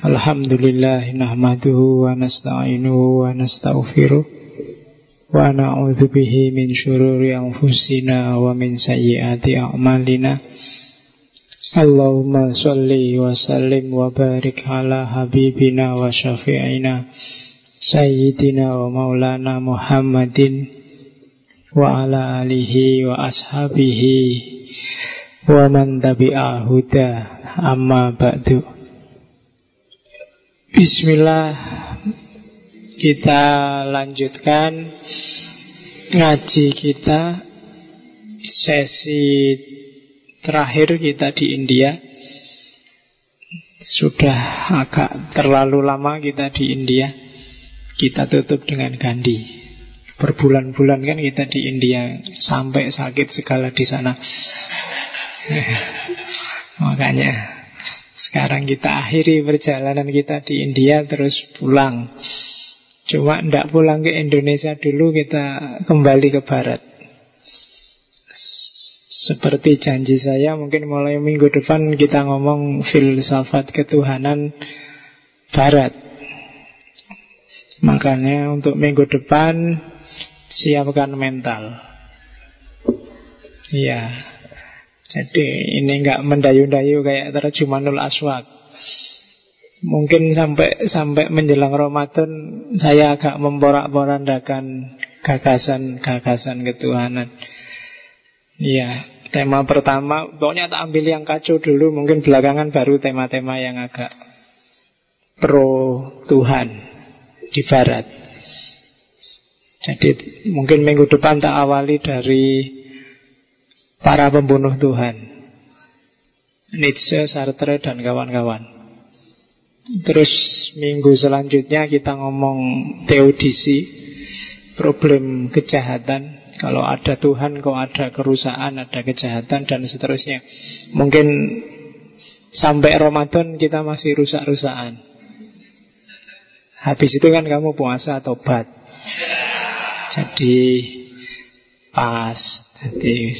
Alhamdulillah nahmaduhu wa nasta'inuhu wa nasta'ufiruh. Wa na'udhu bihi min syururi anfusina wa min sayyiati a'malina. Allahumma salli wa sallim wa barik ala habibina wa syafi'ina Sayyidina wa maulana Muhammadin wa Bismillah. Kita lanjutkan Ngaji kita Sesi Terakhir kita di India. Sudah agak terlalu lama kita di India. Kita tutup dengan Gandhi. Berbulan-bulan kan kita di India Sampai sakit segala di sana. Makanya sekarang kita akhiri perjalanan kita di India terus pulang. Cuma tidak pulang ke Indonesia dulu kita kembali ke Barat. Seperti janji saya mungkin mulai minggu depan kita ngomong filsafat ketuhanan Barat. Makanya untuk minggu depan siapkan mental. Iya, jadi ini nggak mendayu-dayu kayak terjemahanul aswad. Mungkin sampai sampai menjelang Ramadan saya agak memporak-porandakan gagasan-gagasan ketuhanan. Iya, tema pertama pokoknya tak ambil yang kacau dulu, mungkin belakangan baru tema-tema yang agak pro Tuhan di barat. Jadi mungkin minggu depan tak awali dari para pembunuh Tuhan. Nietzsche, Sartre, dan kawan-kawan. Terus minggu selanjutnya kita ngomong teodisi, problem kejahatan. Kalau ada Tuhan, kok ada kerusakan, ada kejahatan, dan seterusnya. Mungkin sampai Ramadan kita masih rusak-rusakan. Habis itu kan kamu puasa tobat. Jadi pas. Jadi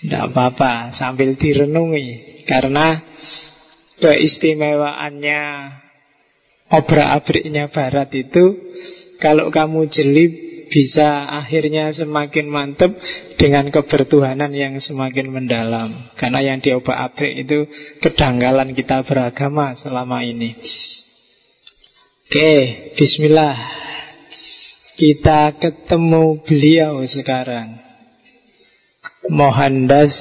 tidak apa-apa sambil direnungi. Karena keistimewaannya Obrak-abriknya barat itu Kalau kamu jeli Bisa akhirnya semakin mantep Dengan kebertuhanan yang semakin mendalam. Karena yang diobrak-abrik itu Kedanggalan kita beragama selama ini. Oke, bismillah. Kita ketemu beliau sekarang Mohandas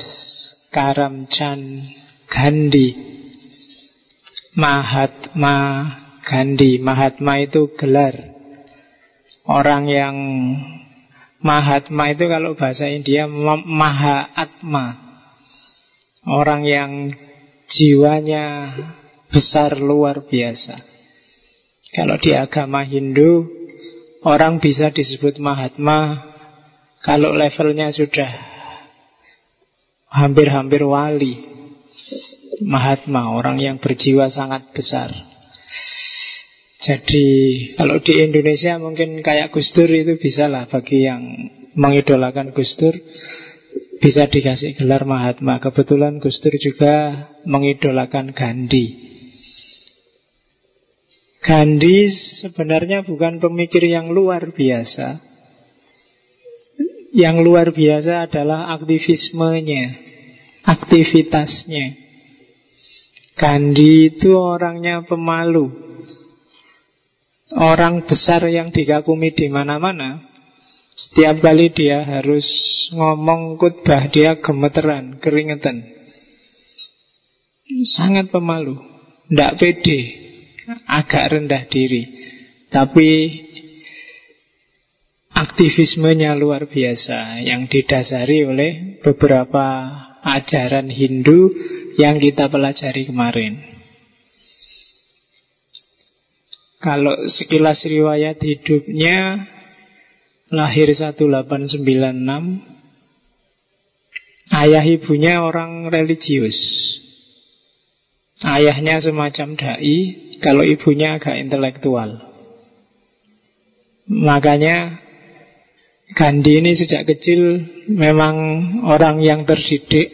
Karamchan Gandhi. Mahatma Gandhi. Mahatma itu gelar. Orang yang Mahatma itu kalau bahasa India Mahatma Orang yang jiwanya besar luar biasa. Kalau di agama Hindu Orang bisa disebut Mahatma Kalau levelnya sudah hampir-hampir wali. Mahatma, orang yang berjiwa sangat besar. Jadi kalau di Indonesia mungkin kayak Gus Dur itu bisa lah bagi yang mengidolakan Gus Dur bisa dikasih gelar Mahatma. Kebetulan Gus Dur juga mengidolakan Gandhi. Gandhi sebenarnya bukan pemikir yang luar biasa, yang luar biasa adalah aktivismenya, aktivitasnya. Gandhi itu orangnya pemalu. Orang besar yang dikagumi di mana-mana. Setiap kali dia harus ngomong khutbah, dia gemeteran, keringetan. Sangat pemalu. Tidak pede. Agak rendah diri. Tapi aktivismenya luar biasa yang didasari oleh beberapa ajaran Hindu yang kita pelajari kemarin. Kalau sekilas riwayat hidupnya lahir 1896 Ayah ibunya orang religius Ayahnya semacam dai Kalau ibunya agak intelektual Makanya Gandhi ini sejak kecil memang orang yang terdidik.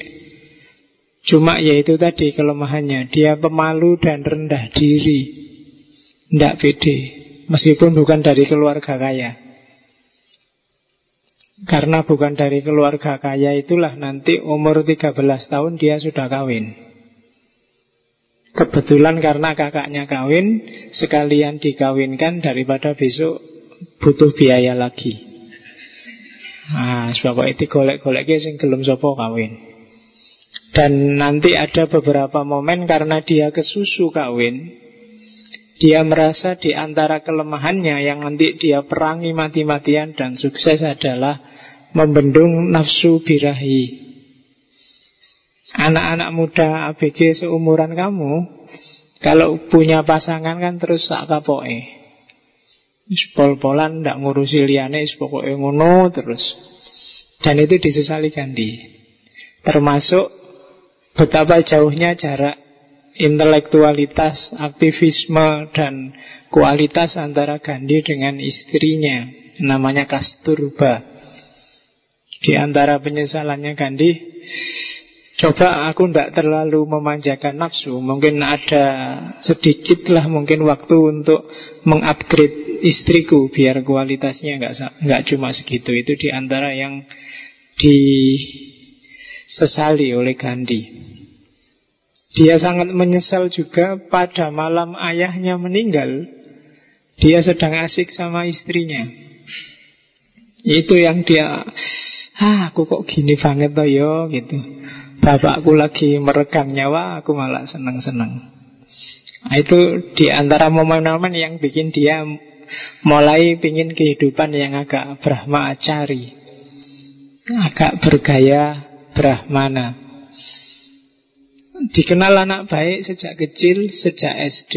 Cuma yaitu tadi kelemahannya. Dia pemalu dan rendah diri. Tidak pede. Meskipun bukan dari keluarga kaya. Karena bukan dari keluarga kaya itulah nanti umur 13 tahun dia sudah kawin. Kebetulan karena kakaknya kawin, sekalian dikawinkan daripada besok butuh biaya lagi. Sebab itu golek-golek sing gelem sapa kawin. Dan nanti ada beberapa momen karena dia kesusu kawin, dia merasa di antara kelemahannya yang nanti dia perangi mati-matian dan sukses adalah membendung nafsu birahi. Anak-anak muda ABG seumuran kamu, kalau punya pasangan kan terus sak kapoke. Pol-polan ndak ngurusi liane, pokoke ngono terus. Dan itu disesali Gandhi. Termasuk betapa jauhnya jarak intelektualitas, aktivisme, dan kualitas antara Gandhi dengan istrinya. Namanya Kasturba. Di antara penyesalannya Gandhi, coba aku tidak terlalu memanjakan nafsu. Mungkin ada sedikit lah mungkin waktu untuk mengupgrade istriku biar kualitasnya nggak nggak cuma segitu. Itu di antara yang disesali oleh Gandhi. Dia sangat menyesal juga pada malam ayahnya meninggal. Dia sedang asik sama istrinya. Itu yang dia, ah aku kok gini banget toh yo gitu. Bapakku lagi meregang nyawa, aku malah senang-senang. Nah, itu di antara momen-momen yang bikin dia mulai pingin kehidupan yang agak Brahma Acari. Agak bergaya Brahmana. Dikenal anak baik sejak kecil, sejak SD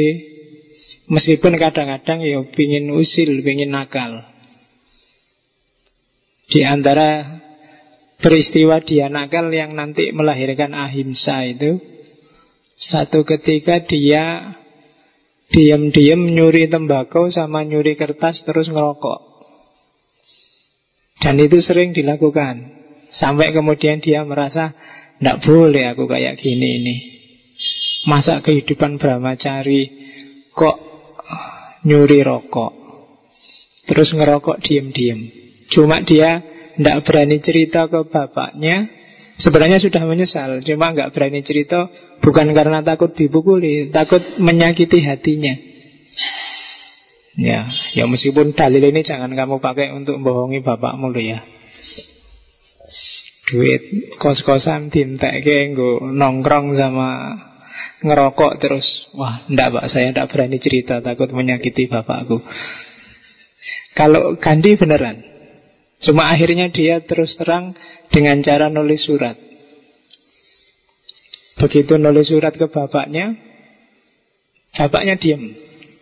Meskipun kadang-kadang ya pingin usil, pingin nakal Di antara peristiwa dia nakal yang nanti melahirkan ahimsa itu Satu ketika dia diam-diam nyuri tembakau sama nyuri kertas terus ngerokok. Dan itu sering dilakukan. Sampai kemudian dia merasa tidak boleh aku kayak gini ini. Masa kehidupan brahmacari Kok nyuri rokok? Terus ngerokok diem-diem. Cuma dia tidak berani cerita ke bapaknya Sebenarnya sudah menyesal Cuma nggak berani cerita Bukan karena takut dipukuli Takut menyakiti hatinya. Ya, ya meskipun dalil ini jangan kamu pakai untuk membohongi bapakmu loh ya. Duit kos-kosan tinta nggo nongkrong sama ngerokok terus. Wah ndak pak saya ndak berani cerita takut menyakiti bapakku. Kalau Gandhi beneran cuma akhirnya dia terus terang dengan cara nulis surat. Begitu nulis surat ke bapaknya bapaknya diem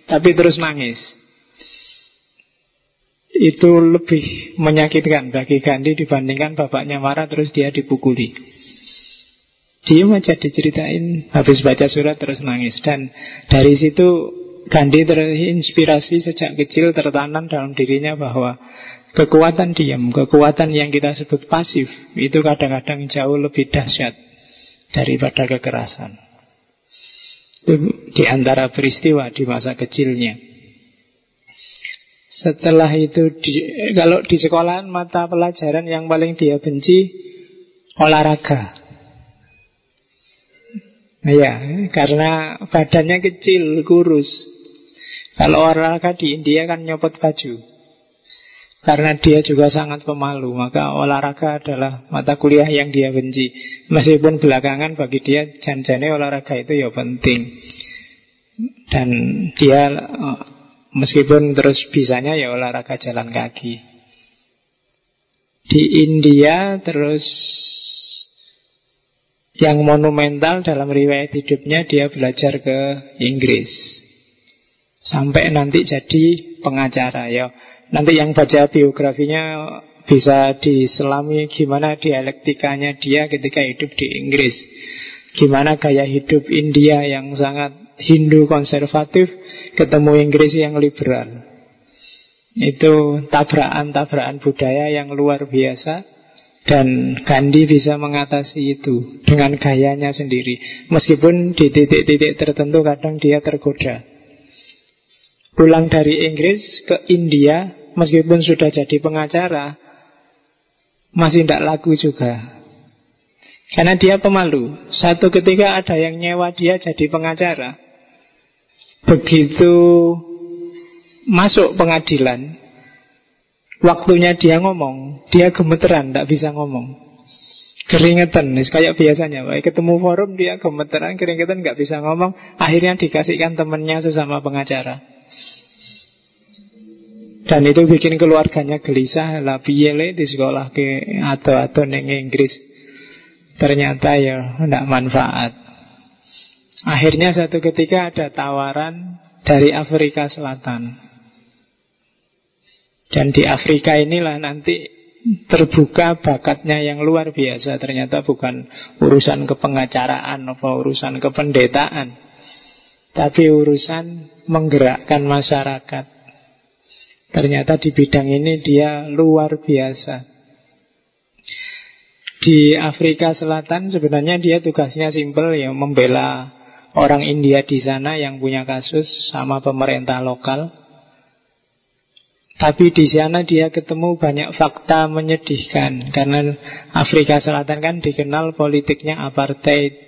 tapi terus nangis. Itu lebih menyakitkan bagi Gandhi dibandingkan bapaknya marah terus dia dipukuli. Dia aja diceritain habis baca surat terus nangis. Dan dari situ Gandhi terinspirasi sejak kecil tertanam dalam dirinya bahwa kekuatan diam, kekuatan yang kita sebut pasif itu kadang-kadang jauh lebih dahsyat daripada kekerasan. Itu di antara peristiwa di masa kecilnya. Setelah itu di, Kalau di sekolahan mata pelajaran yang paling dia benci Olahraga Ya, karena badannya kecil, kurus Kalau olahraga di India kan nyopot baju Karena dia juga sangat pemalu Maka olahraga adalah mata kuliah yang dia benci Meskipun belakangan bagi dia Janjane olahraga itu ya penting Dan dia Meskipun terus bisanya ya olahraga jalan kaki. Di India terus yang monumental dalam riwayat hidupnya dia belajar ke Inggris. Sampai nanti jadi pengacara ya. Nanti yang baca biografinya bisa diselami gimana dialektikanya dia ketika hidup di Inggris. Gimana gaya hidup India yang sangat Hindu konservatif ketemu Inggris yang liberal. Itu tabrakan-tabrakan budaya yang luar biasa Dan Gandhi bisa mengatasi itu dengan gayanya sendiri. Meskipun di titik-titik tertentu kadang dia tergoda. Pulang dari Inggris ke India, meskipun sudah jadi pengacara, masih tidak laku juga. Karena dia pemalu. Satu ketika ada yang nyewa dia jadi pengacara. Begitu masuk pengadilan, Waktunya dia ngomong, dia gemeteran, tidak bisa ngomong. Keringetan, kayak biasanya. Baik ketemu forum dia gemeteran, keringetan, nggak bisa ngomong. Akhirnya dikasihkan temannya sesama pengacara. Dan itu bikin keluarganya gelisah lah piyele di sekolah ke atau atau neng Inggris. Ternyata ya tidak manfaat. Akhirnya satu ketika ada tawaran dari Afrika Selatan. Dan di Afrika inilah nanti terbuka bakatnya yang luar biasa. Ternyata bukan urusan kepengacaraan atau urusan kependetaan. Tapi urusan menggerakkan masyarakat. Ternyata di bidang ini dia luar biasa. Di Afrika Selatan sebenarnya dia tugasnya simpel ya membela orang India di sana yang punya kasus sama pemerintah lokal tapi di sana dia ketemu banyak fakta menyedihkan Karena Afrika Selatan kan dikenal politiknya apartheid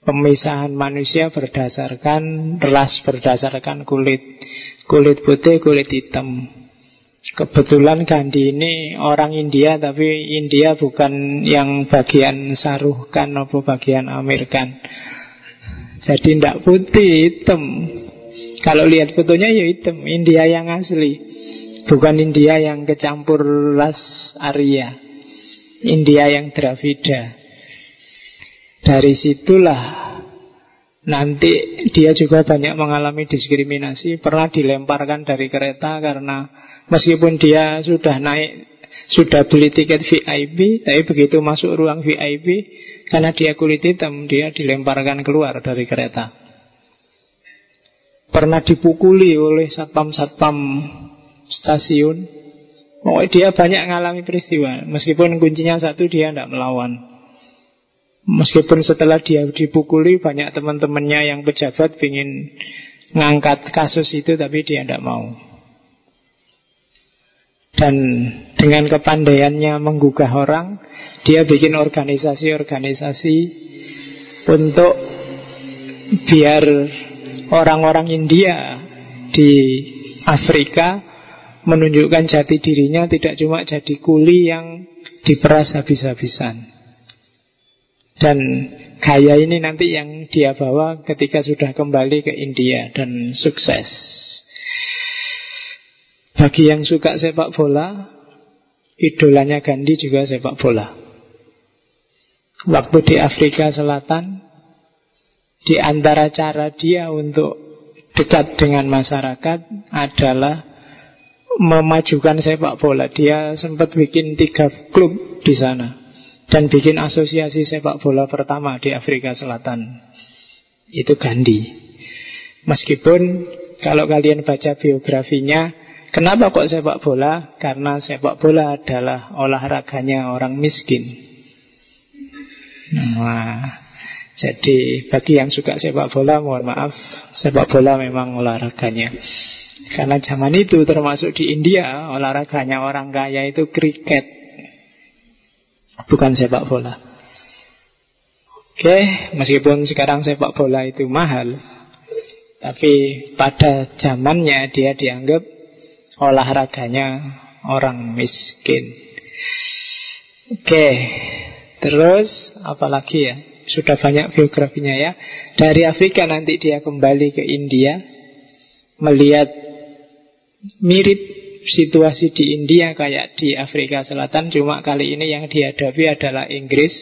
Pemisahan manusia berdasarkan ras, berdasarkan kulit. Kulit putih, kulit hitam. Kebetulan Gandhi ini orang India Tapi India bukan yang bagian saruhkan Atau bagian Amerikan Jadi tidak putih, hitam. Kalau lihat fotonya ya hitam. India yang asli. Bukan India yang kecampur ras Arya. India yang Dravida Dari situlah Nanti dia juga banyak mengalami diskriminasi Pernah dilemparkan dari kereta karena Meskipun dia sudah naik Sudah beli tiket VIP Tapi begitu masuk ruang VIP Karena dia kulit hitam Dia dilemparkan keluar dari kereta Pernah dipukuli oleh satpam-satpam stasiun. Oh, dia banyak mengalami peristiwa. Meskipun kuncinya satu, dia tidak melawan. Meskipun setelah dia dipukuli, banyak teman-temannya yang pejabat ingin ngangkat kasus itu, tapi dia tidak mau. Dan dengan kepandaiannya menggugah orang, dia bikin organisasi-organisasi untuk biar orang-orang India di Afrika menunjukkan jati dirinya tidak cuma jadi kuli yang diperas habis-habisan. Dan gaya ini nanti yang dia bawa ketika sudah kembali ke India dan sukses. Bagi yang suka sepak bola, idolanya Gandhi juga sepak bola. Waktu di Afrika Selatan, di antara cara dia untuk dekat dengan masyarakat adalah memajukan sepak bola. Dia sempat bikin tiga klub di sana dan bikin asosiasi sepak bola pertama di Afrika Selatan. Itu Gandhi. Meskipun kalau kalian baca biografinya, kenapa kok sepak bola? Karena sepak bola adalah olahraganya orang miskin. Nah, jadi bagi yang suka sepak bola, mohon maaf, sepak bola memang olahraganya. Karena zaman itu termasuk di India olahraganya orang kaya itu kriket. Bukan sepak bola. Oke, meskipun sekarang sepak bola itu mahal, tapi pada zamannya dia dianggap olahraganya orang miskin. Oke, terus apalagi ya? Sudah banyak biografinya ya. Dari Afrika nanti dia kembali ke India, melihat mirip situasi di India kayak di Afrika Selatan cuma kali ini yang dihadapi adalah Inggris.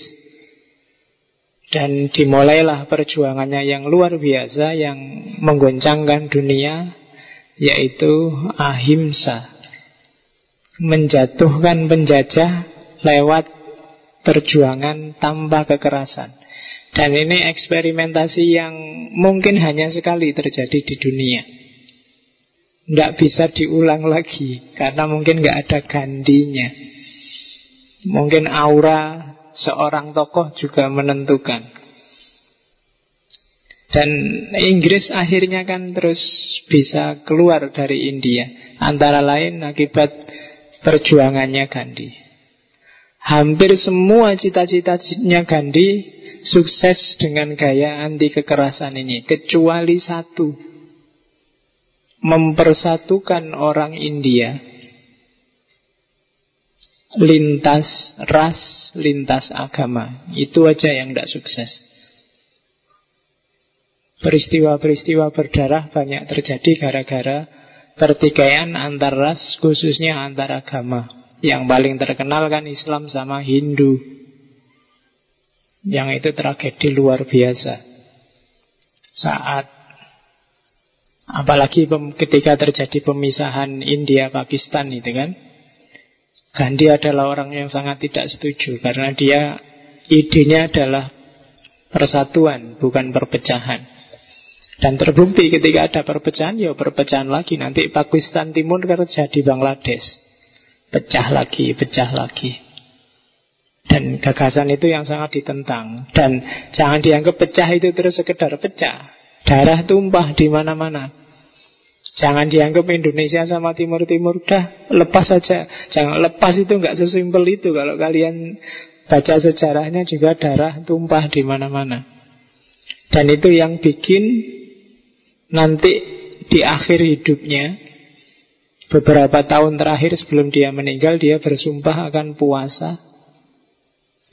Dan dimulailah perjuangannya yang luar biasa yang menggoncangkan dunia yaitu ahimsa. Menjatuhkan penjajah lewat perjuangan tanpa kekerasan. Dan ini eksperimentasi yang mungkin hanya sekali terjadi di dunia tidak bisa diulang lagi Karena mungkin nggak ada gandinya Mungkin aura seorang tokoh juga menentukan. Dan Inggris akhirnya kan terus bisa keluar dari India. Antara lain akibat perjuangannya Gandhi. Hampir semua cita-citanya Gandhi sukses dengan gaya anti kekerasan ini. Kecuali satu. Mempersatukan orang India lintas ras, lintas agama. Itu aja yang tidak sukses. Peristiwa-peristiwa berdarah banyak terjadi gara-gara pertikaian antar ras, khususnya antar agama. Yang paling terkenal kan Islam sama Hindu. Yang itu tragedi luar biasa. Saat apalagi ketika terjadi pemisahan India Pakistan itu kan Gandhi adalah orang yang sangat tidak setuju karena dia idenya adalah persatuan, bukan perpecahan. Dan terbukti ketika ada perpecahan, ya perpecahan lagi. Nanti Pakistan Timur kan jadi Bangladesh. Pecah lagi, pecah lagi. Dan gagasan itu yang sangat ditentang. Dan jangan dianggap pecah itu terus sekedar pecah. Darah tumpah di mana-mana. Jangan dianggap Indonesia sama Timur-Timur Dah lepas saja. Jangan lepas itu nggak sesimpel itu. Kalau kalian baca sejarahnya juga darah tumpah di mana-mana. Dan itu yang bikin Nanti di akhir hidupnya Beberapa tahun terakhir sebelum dia meninggal Dia bersumpah akan puasa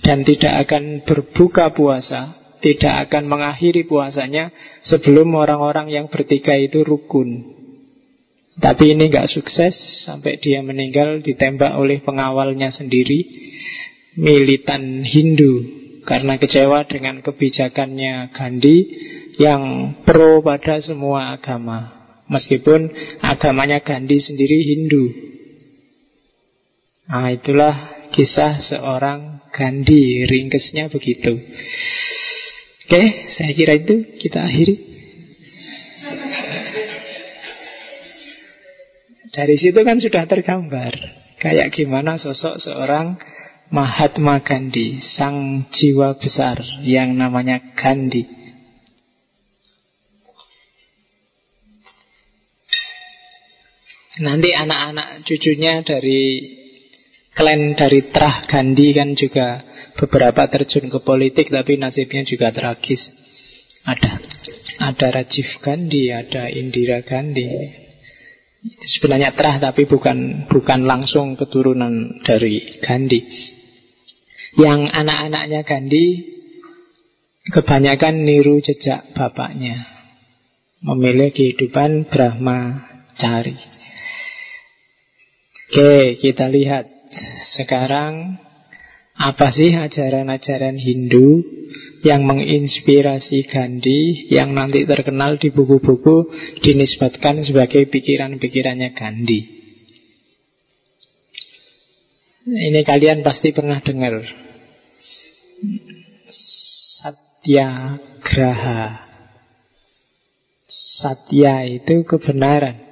Dan tidak akan berbuka puasa Tidak akan mengakhiri puasanya Sebelum orang-orang yang bertikai itu rukun tapi ini nggak sukses sampai dia meninggal ditembak oleh pengawalnya sendiri, militan Hindu karena kecewa dengan kebijakannya Gandhi yang pro pada semua agama. Meskipun agamanya Gandhi sendiri Hindu. Nah, itulah kisah seorang Gandhi. Ringkesnya begitu. Oke, saya kira itu. Kita akhiri. Dari situ kan sudah tergambar. Kayak gimana sosok seorang Mahatma Gandhi Sang jiwa besar Yang namanya Gandhi. Nanti anak-anak cucunya dari Klan dari Trah Gandhi kan juga Beberapa terjun ke politik Tapi nasibnya juga tragis Ada ada Rajiv Gandhi, ada Indira Gandhi, sebenarnya terah tapi bukan bukan langsung keturunan dari Gandhi. Yang anak-anaknya Gandhi kebanyakan niru jejak bapaknya. Memilih kehidupan Brahma cari. Oke, kita lihat sekarang apa sih ajaran-ajaran Hindu yang menginspirasi Gandhi yang nanti terkenal di buku-buku dinisbatkan sebagai pikiran-pikirannya Gandhi. Ini kalian pasti pernah dengar. Satyagraha. Satya itu kebenaran.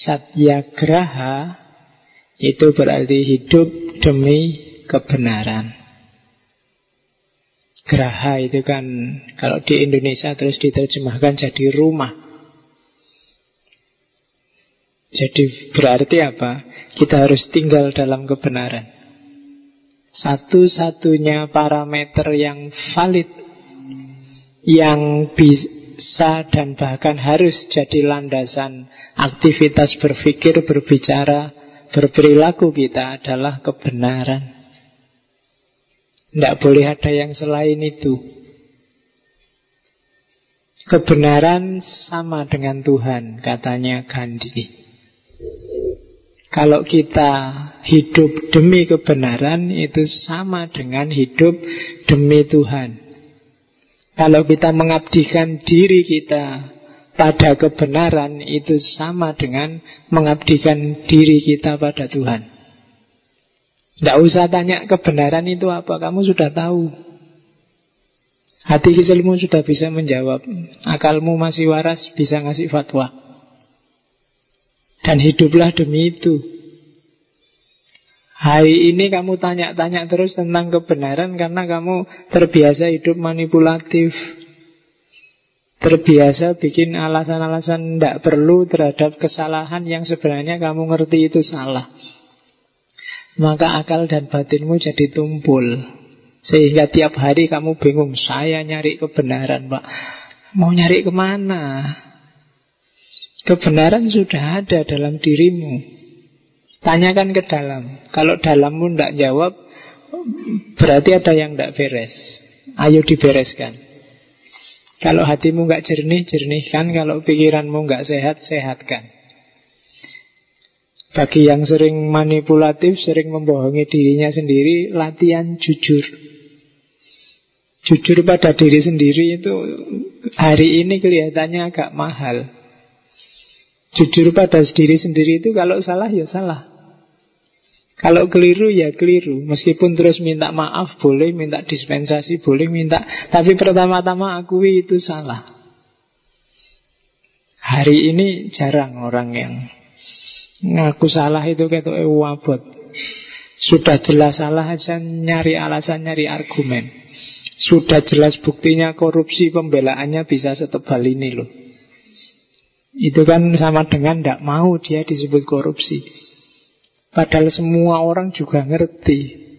Satyagraha itu berarti hidup demi kebenaran. Graha itu kan kalau di Indonesia terus diterjemahkan jadi rumah. Jadi berarti apa? Kita harus tinggal dalam kebenaran. Satu-satunya parameter yang valid yang bisa dan bahkan harus jadi landasan aktivitas berpikir, berbicara, berperilaku kita adalah kebenaran. Tidak boleh ada yang selain itu. Kebenaran sama dengan Tuhan, katanya Gandhi. Kalau kita hidup demi kebenaran, itu sama dengan hidup demi Tuhan. Kalau kita mengabdikan diri kita pada kebenaran, itu sama dengan mengabdikan diri kita pada Tuhan. Tidak usah tanya kebenaran itu apa, kamu sudah tahu. Hati kecilmu sudah bisa menjawab. Akalmu masih waras, bisa ngasih fatwa. Dan hiduplah demi itu. Hari ini kamu tanya-tanya terus tentang kebenaran karena kamu terbiasa hidup manipulatif. Terbiasa bikin alasan-alasan tidak perlu terhadap kesalahan yang sebenarnya kamu ngerti itu salah. Maka akal dan batinmu jadi tumpul. Sehingga tiap hari kamu bingung, saya nyari kebenaran pak. Mau nyari ke mana? Kebenaran sudah ada dalam dirimu. Tanyakan ke dalam. Kalau dalammu tidak jawab, berarti ada yang tidak beres. Ayo dibereskan. Kalau hatimu nggak jernih, jernihkan. Kalau pikiranmu nggak sehat, sehatkan. Bagi yang sering manipulatif, sering membohongi dirinya sendiri, latihan jujur. Jujur pada diri sendiri itu hari ini kelihatannya agak mahal. Jujur pada diri sendiri itu kalau salah ya salah. Kalau keliru ya keliru. Meskipun terus minta maaf boleh Minta dispensasi boleh minta. Tapi pertama-tama akui itu salah. Hari ini jarang orang yang Ngaku salah itu kayak wabot. Sudah jelas salah aja Nyari alasan, nyari argumen. Sudah jelas buktinya korupsi Pembelaannya bisa setebal ini loh. Itu kan sama dengan Tidak mau dia disebut korupsi Padahal semua orang juga ngerti.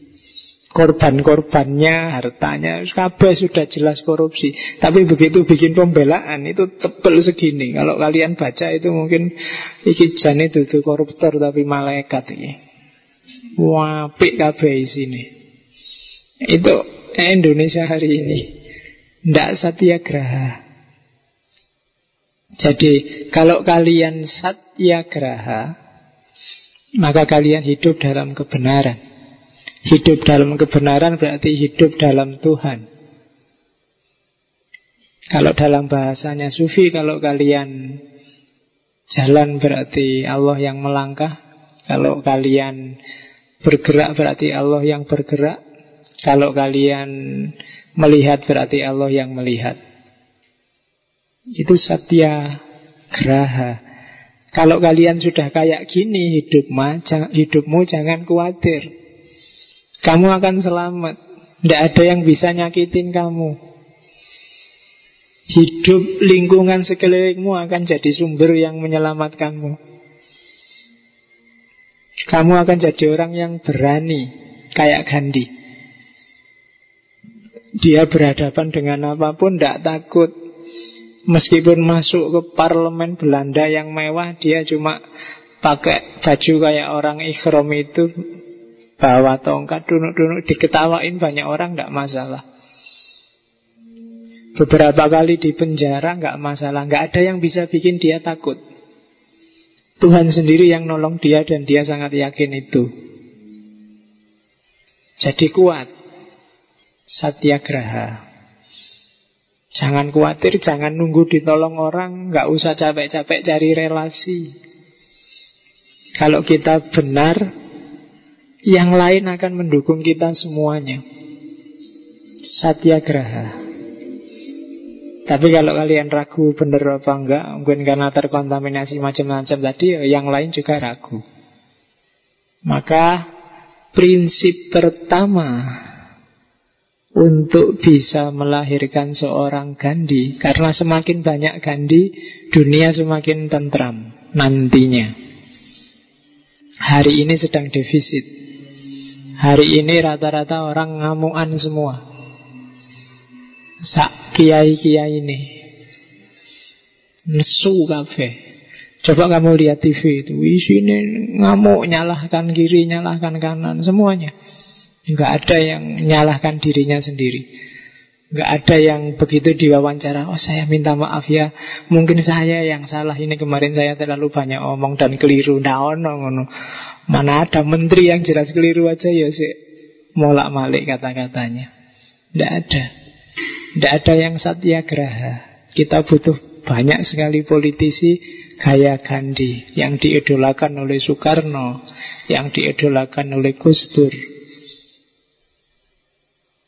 Korban-korbannya, hartanya Kabeh sudah jelas korupsi. Tapi begitu bikin pembelaan Itu tebel segini. Kalau kalian baca itu mungkin Iki jan itu koruptor tapi malaikat ini Wapik kabeh sini Itu Indonesia hari ini. Tidak satyagraha Jadi kalau kalian satyagraha maka kalian hidup dalam kebenaran. Hidup dalam kebenaran berarti hidup dalam Tuhan. Kalau dalam bahasanya sufi, kalau kalian jalan berarti Allah yang melangkah. Kalau kalian bergerak berarti Allah yang bergerak. Kalau kalian melihat berarti Allah yang melihat. Itu satya graha. Kalau kalian sudah kayak gini hidupmu, hidupmu jangan khawatir. Kamu akan selamat. Tidak ada yang bisa nyakitin kamu. Hidup lingkungan sekelilingmu akan jadi sumber yang menyelamatkanmu. Kamu akan jadi orang yang berani, kayak Gandhi. Dia berhadapan dengan apa pun, tidak takut. Meskipun masuk ke parlemen Belanda yang mewah Dia cuma pakai baju kayak orang ikhram itu Bawa tongkat, dunuk-dunuk Diketawain banyak orang Tidak masalah. Beberapa kali di penjara nggak masalah. Nggak ada yang bisa bikin dia takut. Tuhan sendiri yang nolong dia Dan dia sangat yakin itu. Jadi kuat. Satyagraha Jangan khawatir, jangan nunggu ditolong orang, nggak usah capek-capek cari relasi. Kalau kita benar, yang lain akan mendukung kita semuanya. Satyagraha. Tapi kalau kalian ragu benar apa enggak, mungkin karena terkontaminasi macam-macam tadi, ya yang lain juga ragu. Maka prinsip pertama untuk bisa melahirkan seorang Gandhi karena semakin banyak Gandhi dunia semakin tentram nantinya. Hari ini sedang defisit. Hari ini rata-rata orang ngamuan semua. Sak kiai-kiai ini. Nesu kafe Coba kamu lihat TV itu. Isinya ngamuk, nyalahkan kiri, nyalahkan kanan Semuanya Nggak ada yang nyalahkan dirinya sendiri. Nggak ada yang begitu diwawancara Oh saya minta maaf ya. Mungkin saya yang salah. Ini kemarin saya terlalu banyak omong dan keliru. Nah ono ono Mana ada menteri yang jelas keliru aja ya sih Molak malik kata-katanya. Nggak ada. Nggak ada yang satyagraha. Kita butuh banyak sekali politisi Gaya Gandhi Yang diidolakan oleh Soekarno Yang diidolakan oleh Gus Dur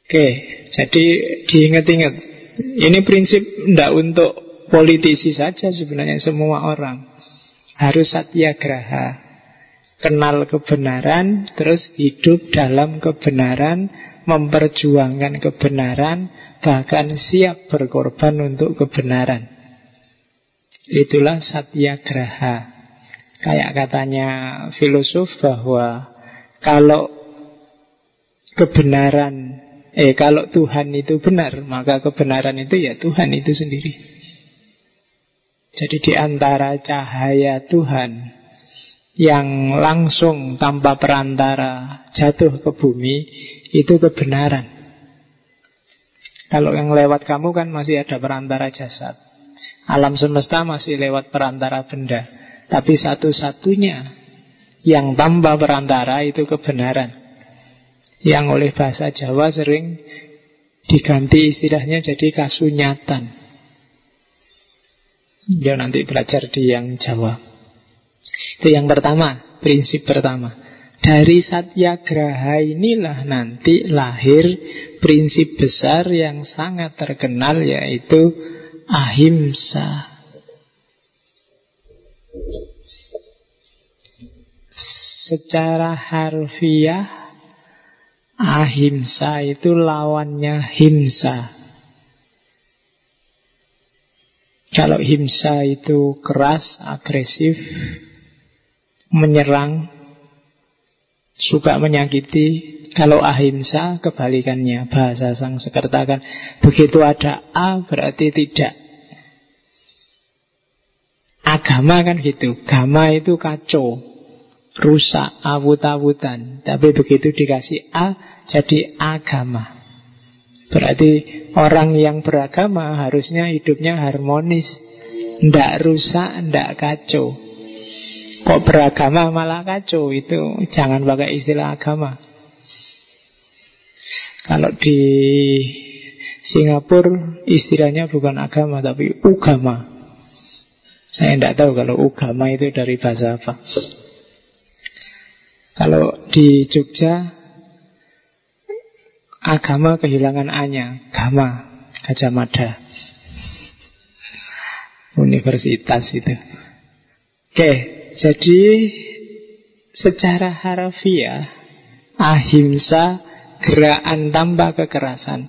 Oke, jadi diingat-ingat. Ini prinsip tidak untuk politisi saja sebenarnya semua orang. Harus satyagraha. kenal kebenaran, terus hidup dalam kebenaran, memperjuangkan kebenaran, bahkan siap berkorban untuk kebenaran. Itulah satyagraha. Kayak katanya filosof bahwa kalau kebenaran, eh kalau Tuhan itu benar, maka kebenaran itu ya Tuhan itu sendiri. Jadi di antara cahaya Tuhan yang langsung tanpa perantara jatuh ke bumi itu kebenaran. Kalau yang lewat kamu kan masih ada perantara jasad. Alam semesta masih lewat perantara benda. Tapi satu-satunya yang tanpa perantara itu kebenaran. Yang oleh bahasa Jawa sering diganti istilahnya jadi kasunyatan. Ya nanti belajar di yang Jawa. Itu yang pertama, prinsip pertama. Dari satyagraha inilah nanti lahir prinsip besar yang sangat terkenal yaitu ahimsa. Secara harfiah ahimsa itu lawannya himsa. Kalau himsa itu keras, agresif, menyerang, suka menyakiti. Kalau ahimsa kebalikannya, bahasa sang sekerta kan begitu ada A berarti tidak. Agama kan gitu, gama itu kacau, rusak, awut-awutan. Tapi begitu dikasih A jadi agama. Berarti orang yang beragama harusnya hidupnya harmonis. Tidak rusak, tidak kacau. Kok beragama malah kacau Itu jangan pakai istilah agama Kalau di Singapura istilahnya bukan agama tapi ugama Saya tidak tahu kalau ugama itu dari bahasa apa Kalau di Jogja Agama kehilangan A-nya Gama Gajah Mada. Universitas itu. Oke Jadi Secara harafiah Ahimsa Gerakan tanpa kekerasan.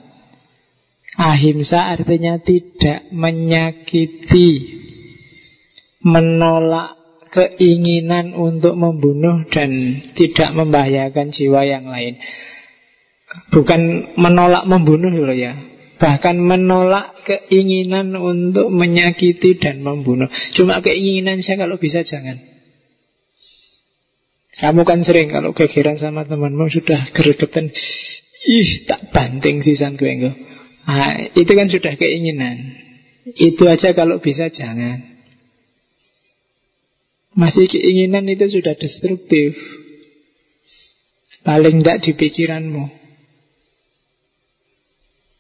Ahimsa artinya tidak menyakiti Menolak keinginan untuk membunuh dan tidak membahayakan jiwa yang lain. Bukan menolak membunuh loh ya. Bahkan menolak keinginan untuk menyakiti dan membunuh. Cuma keinginan saya kalau bisa jangan. Kamu kan sering kalau gegeran sama temanmu sudah gregetan Ih tak banting sisan gue nah, Itu kan sudah keinginan. Itu aja kalau bisa jangan Masih keinginan itu sudah destruktif Paling tidak di pikiranmu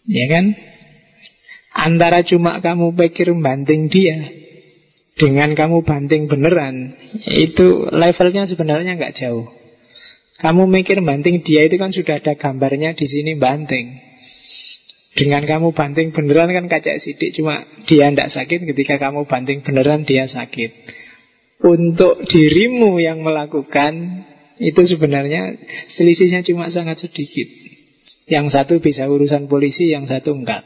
Ya kan? Antara cuma kamu pikir banting dia dengan kamu banting beneran, itu levelnya sebenarnya nggak jauh. Kamu mikir banting dia itu kan sudah ada gambarnya di sini banting. Dengan kamu banting beneran kan kaca sidik Cuma dia tidak sakit ketika kamu banting beneran dia sakit Untuk dirimu yang melakukan Itu sebenarnya selisihnya cuma sangat sedikit yang satu bisa urusan polisi, yang satu enggak.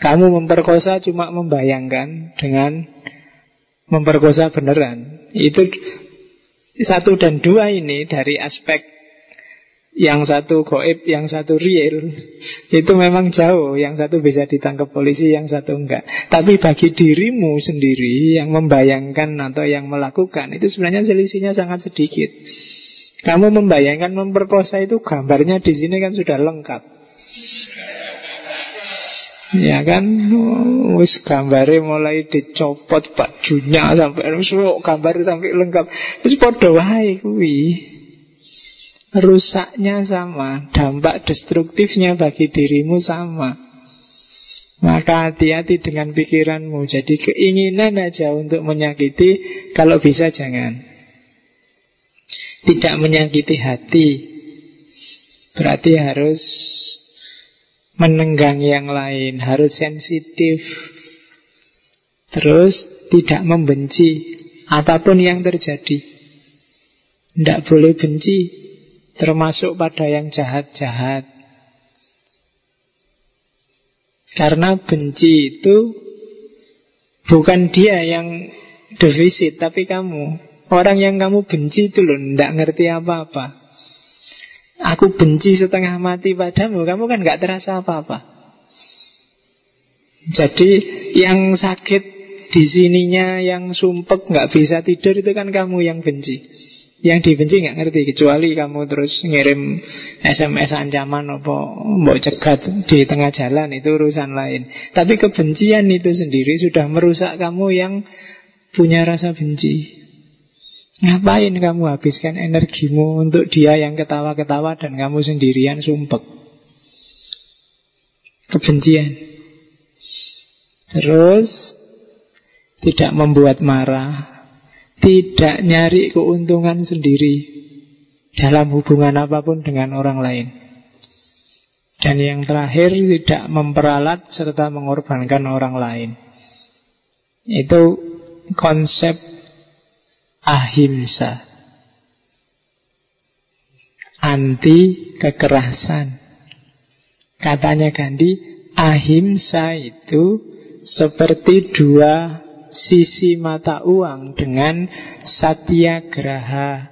Kamu memperkosa cuma membayangkan dengan memperkosa beneran. Itu satu dan dua ini dari aspek yang satu goib, yang satu real Itu memang jauh Yang satu bisa ditangkap polisi, yang satu enggak Tapi bagi dirimu sendiri Yang membayangkan atau yang melakukan Itu sebenarnya selisihnya sangat sedikit kamu membayangkan memperkosa itu gambarnya di sini kan sudah lengkap. Ya kan, wis gambare mulai dicopot bajunya sampai semua gambar sampai lengkap. Wis padha wae kuwi. Rusaknya sama, dampak destruktifnya bagi dirimu sama. Maka hati-hati dengan pikiranmu. Jadi keinginan aja untuk menyakiti Kalau bisa jangan. Tidak menyakiti hati. Berarti harus menenggang yang lain Harus sensitif. Terus tidak membenci Apa pun yang terjadi. Tidak boleh benci Termasuk pada yang jahat-jahat. Karena benci itu Bukan dia yang defisit Tapi kamu. Orang yang kamu benci itu loh Tidak ngerti apa-apa. Aku benci setengah mati padamu Kamu kan gak terasa apa-apa. Jadi yang sakit di sininya yang sumpek nggak bisa tidur itu kan kamu yang benci. Yang dibenci nggak ngerti kecuali kamu terus ngirim SMS ancaman apa mau cegat di tengah jalan itu urusan lain. Tapi kebencian itu sendiri sudah merusak kamu yang punya rasa benci. Ngapain kamu habiskan energimu untuk dia yang ketawa-ketawa dan kamu sendirian sumpek? Kebencian. Terus tidak membuat marah, tidak nyari keuntungan sendiri dalam hubungan apa pun dengan orang lain. Dan yang terakhir tidak memperalat serta mengorbankan orang lain. Itu konsep ahimsa. Anti kekerasan. Katanya Gandhi, ahimsa itu seperti dua sisi mata uang dengan satyagraha.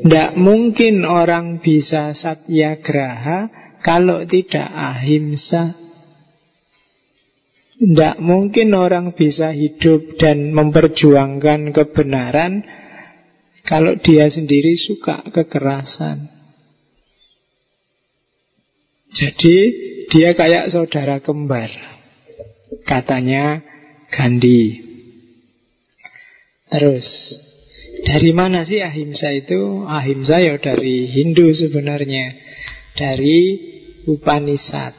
Tidak mungkin orang bisa satyagraha kalau tidak ahimsa. Tidak mungkin orang bisa hidup dan memperjuangkan kebenaran kalau dia sendiri suka kekerasan. Jadi dia kayak saudara kembar. Katanya Gandhi. Terus, dari mana sih ahimsa itu? Ahimsa ya dari Hindu sebenarnya. Dari Upanishad.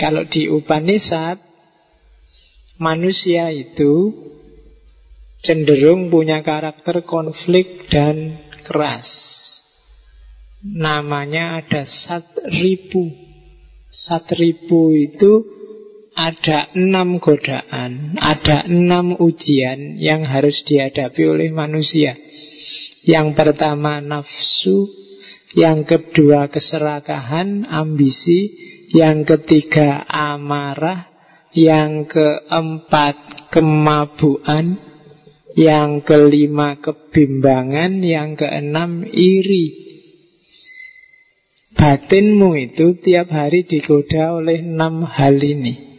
Kalau di Upanishad, manusia itu cenderung punya karakter konflik dan keras. Namanya ada satripu. Satripu itu ada enam godaan, ada enam ujian yang harus dihadapi oleh manusia. Yang pertama nafsu, yang kedua keserakahan, ambisi, yang ketiga amarah, yang keempat kemabuan, yang kelima kebimbangan, yang keenam iri. Batinmu itu tiap hari digoda oleh enam hal ini.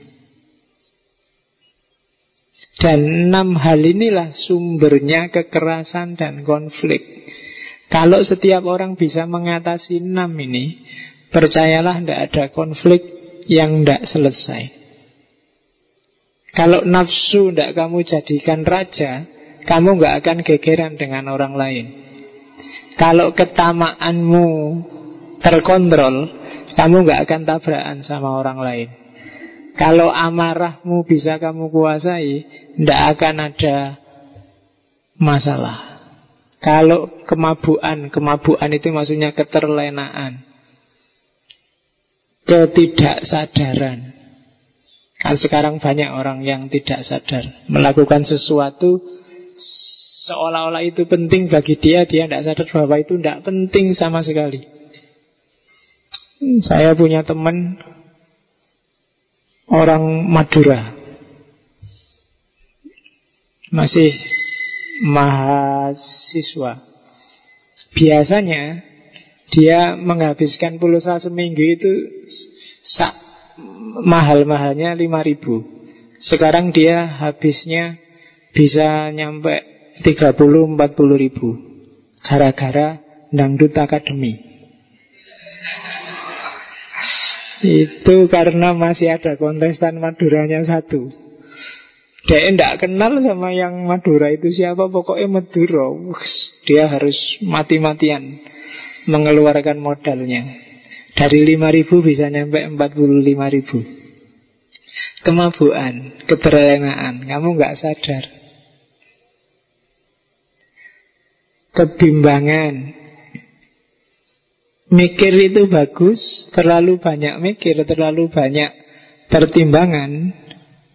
Dan enam hal inilah sumbernya kekerasan dan konflik. Kalau setiap orang bisa mengatasi enam ini, percayalah tidak ada konflik yang tidak selesai. Kalau nafsu tidak kamu jadikan raja, kamu nggak akan gegeran dengan orang lain. Kalau ketamaanmu terkontrol, kamu nggak akan tabrakan sama orang lain. Kalau amarahmu bisa kamu kuasai, tidak akan ada masalah. Kalau kemabuan, kemabuan itu maksudnya keterlenaan, ketidaksadaran. Kan sekarang banyak orang yang tidak sadar melakukan sesuatu seolah-olah itu penting bagi dia, dia tidak sadar bahwa itu tidak penting sama sekali. Saya punya teman orang Madura. Masih mahasiswa. Biasanya dia menghabiskan pulsa seminggu itu sak mahal-mahalnya 5000 Sekarang dia habisnya bisa nyampe 30-40 ribu Gara-gara dangdut akademi Itu karena masih ada kontestan Maduranya satu. Dia tidak kenal sama yang Madura itu siapa Pokoknya Madura. Dia harus mati-matian Mengeluarkan modalnya. Dari 5 ribu bisa nyampe 45 ribu. Kemabuan Keterlenaan Kamu nggak sadar. Kebimbangan Mikir itu bagus, terlalu banyak mikir, terlalu banyak pertimbangan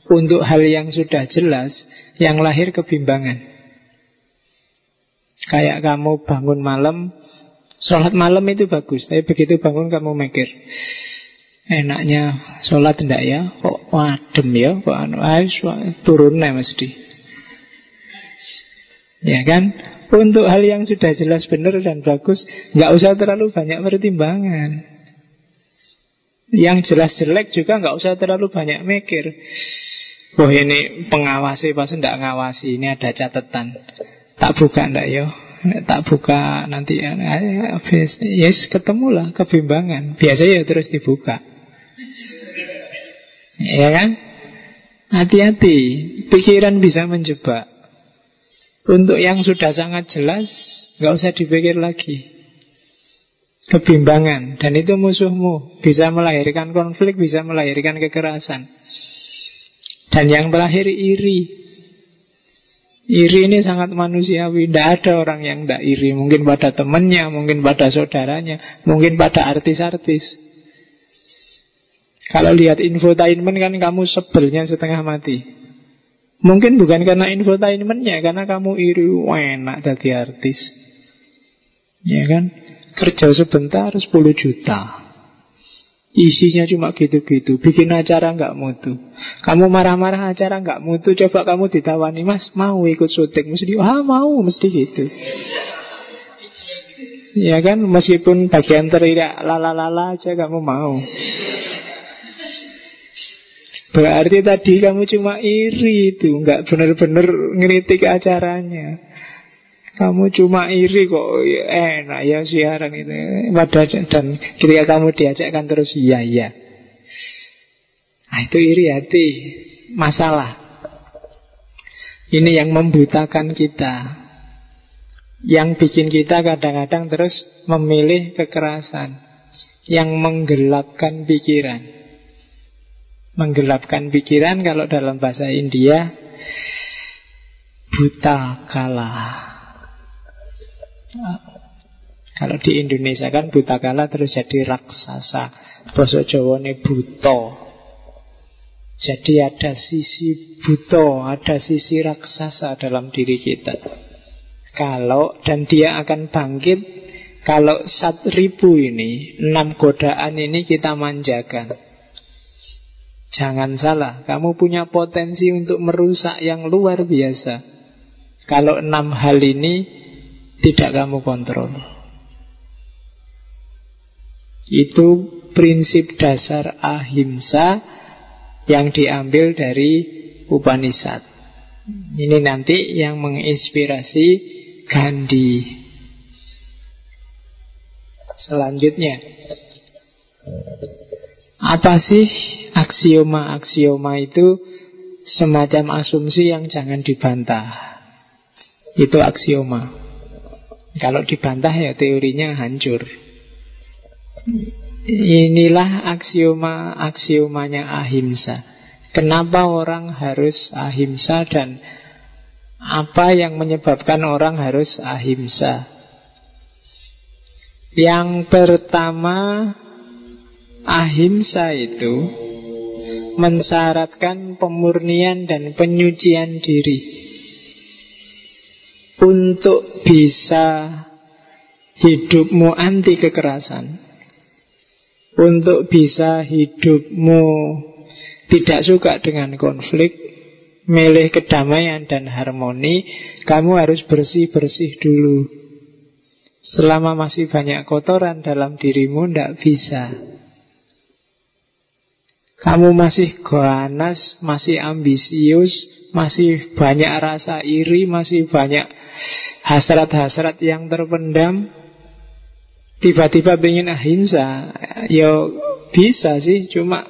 untuk hal yang sudah jelas, yang lahir kebimbangan. Kayak kamu bangun malam Sholat malam itu bagus Tapi begitu bangun kamu mikir Enaknya sholat enggak ya? Kok wadem ya? Kok anu turunnya mesti Ya kan Untuk hal yang sudah jelas benar dan bagus nggak usah terlalu banyak pertimbangan. Yang jelas jelek juga nggak usah terlalu banyak mikir. Wah ini pengawasi pas enggak ngawasi Ini ada catatan. Tak buka ndak ya tak buka nanti ya, yes ketemulah kebimbangan. Biasa ya terus dibuka. Ya kan? Hati-hati. Pikiran bisa menjebak untuk yang sudah sangat jelas nggak usah dipikir lagi. Kebimbangan. Dan itu musuhmu. Bisa melahirkan konflik bisa melahirkan kekerasan. Dan yang terakhir iri. Iri ini sangat manusiawi. Tidak ada orang yang tidak iri. Mungkin pada temannya, mungkin pada saudaranya Mungkin pada artis-artis. Kalau lihat infotainment kan kamu sebelnya setengah mati Mungkin bukan karena infotainmentnya Karena kamu iri enak jadi artis. Ya kan? Kerja sebentar 10 juta. Isinya cuma gitu-gitu. Bikin acara nggak mutu. Kamu marah-marah acara nggak mutu Coba kamu ditawani Mas mau ikut syuting? Mesti ah mau Mesti gitu. Ya kan? Meskipun bagian teriak Lala-lala aja kamu mau Berarti tadi kamu cuma iri itu nggak benar-benar ngeritik acaranya kamu cuma iri kok enak ya siaran itu. Padahal dan ketika kamu diajakkan terus iya iya. Nah, itu iri hati masalah. Ini yang membutakan kita. Yang bikin kita kadang-kadang terus memilih kekerasan. Yang menggelapkan pikiran. Menggelapkan pikiran kalau dalam bahasa India buta kalah. Kalau di Indonesia kan buta kala terus jadi raksasa. Bahasa Jawa ini buto. Jadi ada sisi buto, ada sisi raksasa dalam diri kita. Kalau dan dia akan bangkit kalau sat ribu ini, enam godaan ini kita manjakan. Jangan salah, kamu punya potensi untuk merusak yang luar biasa. Kalau enam hal ini tidak kamu kontrol. Itu prinsip dasar ahimsa yang diambil dari Upanishad. Ini nanti yang menginspirasi Gandhi. Selanjutnya, apa sih aksioma-aksioma itu semacam asumsi yang jangan dibantah. Itu aksioma. Kalau dibantah ya teorinya hancur. Inilah aksioma-aksiomanya ahimsa. Kenapa orang harus ahimsa dan apa yang menyebabkan orang harus ahimsa? Yang pertama, ahimsa itu mensyaratkan pemurnian dan penyucian diri untuk bisa hidupmu anti kekerasan, untuk bisa hidupmu tidak suka dengan konflik, milih kedamaian dan harmoni, kamu harus bersih-bersih dulu. Selama masih banyak kotoran dalam dirimu, tidak bisa. Kamu masih ganas, masih ambisius, masih banyak rasa iri, masih banyak hasrat-hasrat yang terpendam. Tiba-tiba ingin ahimsa ya bisa sih cuma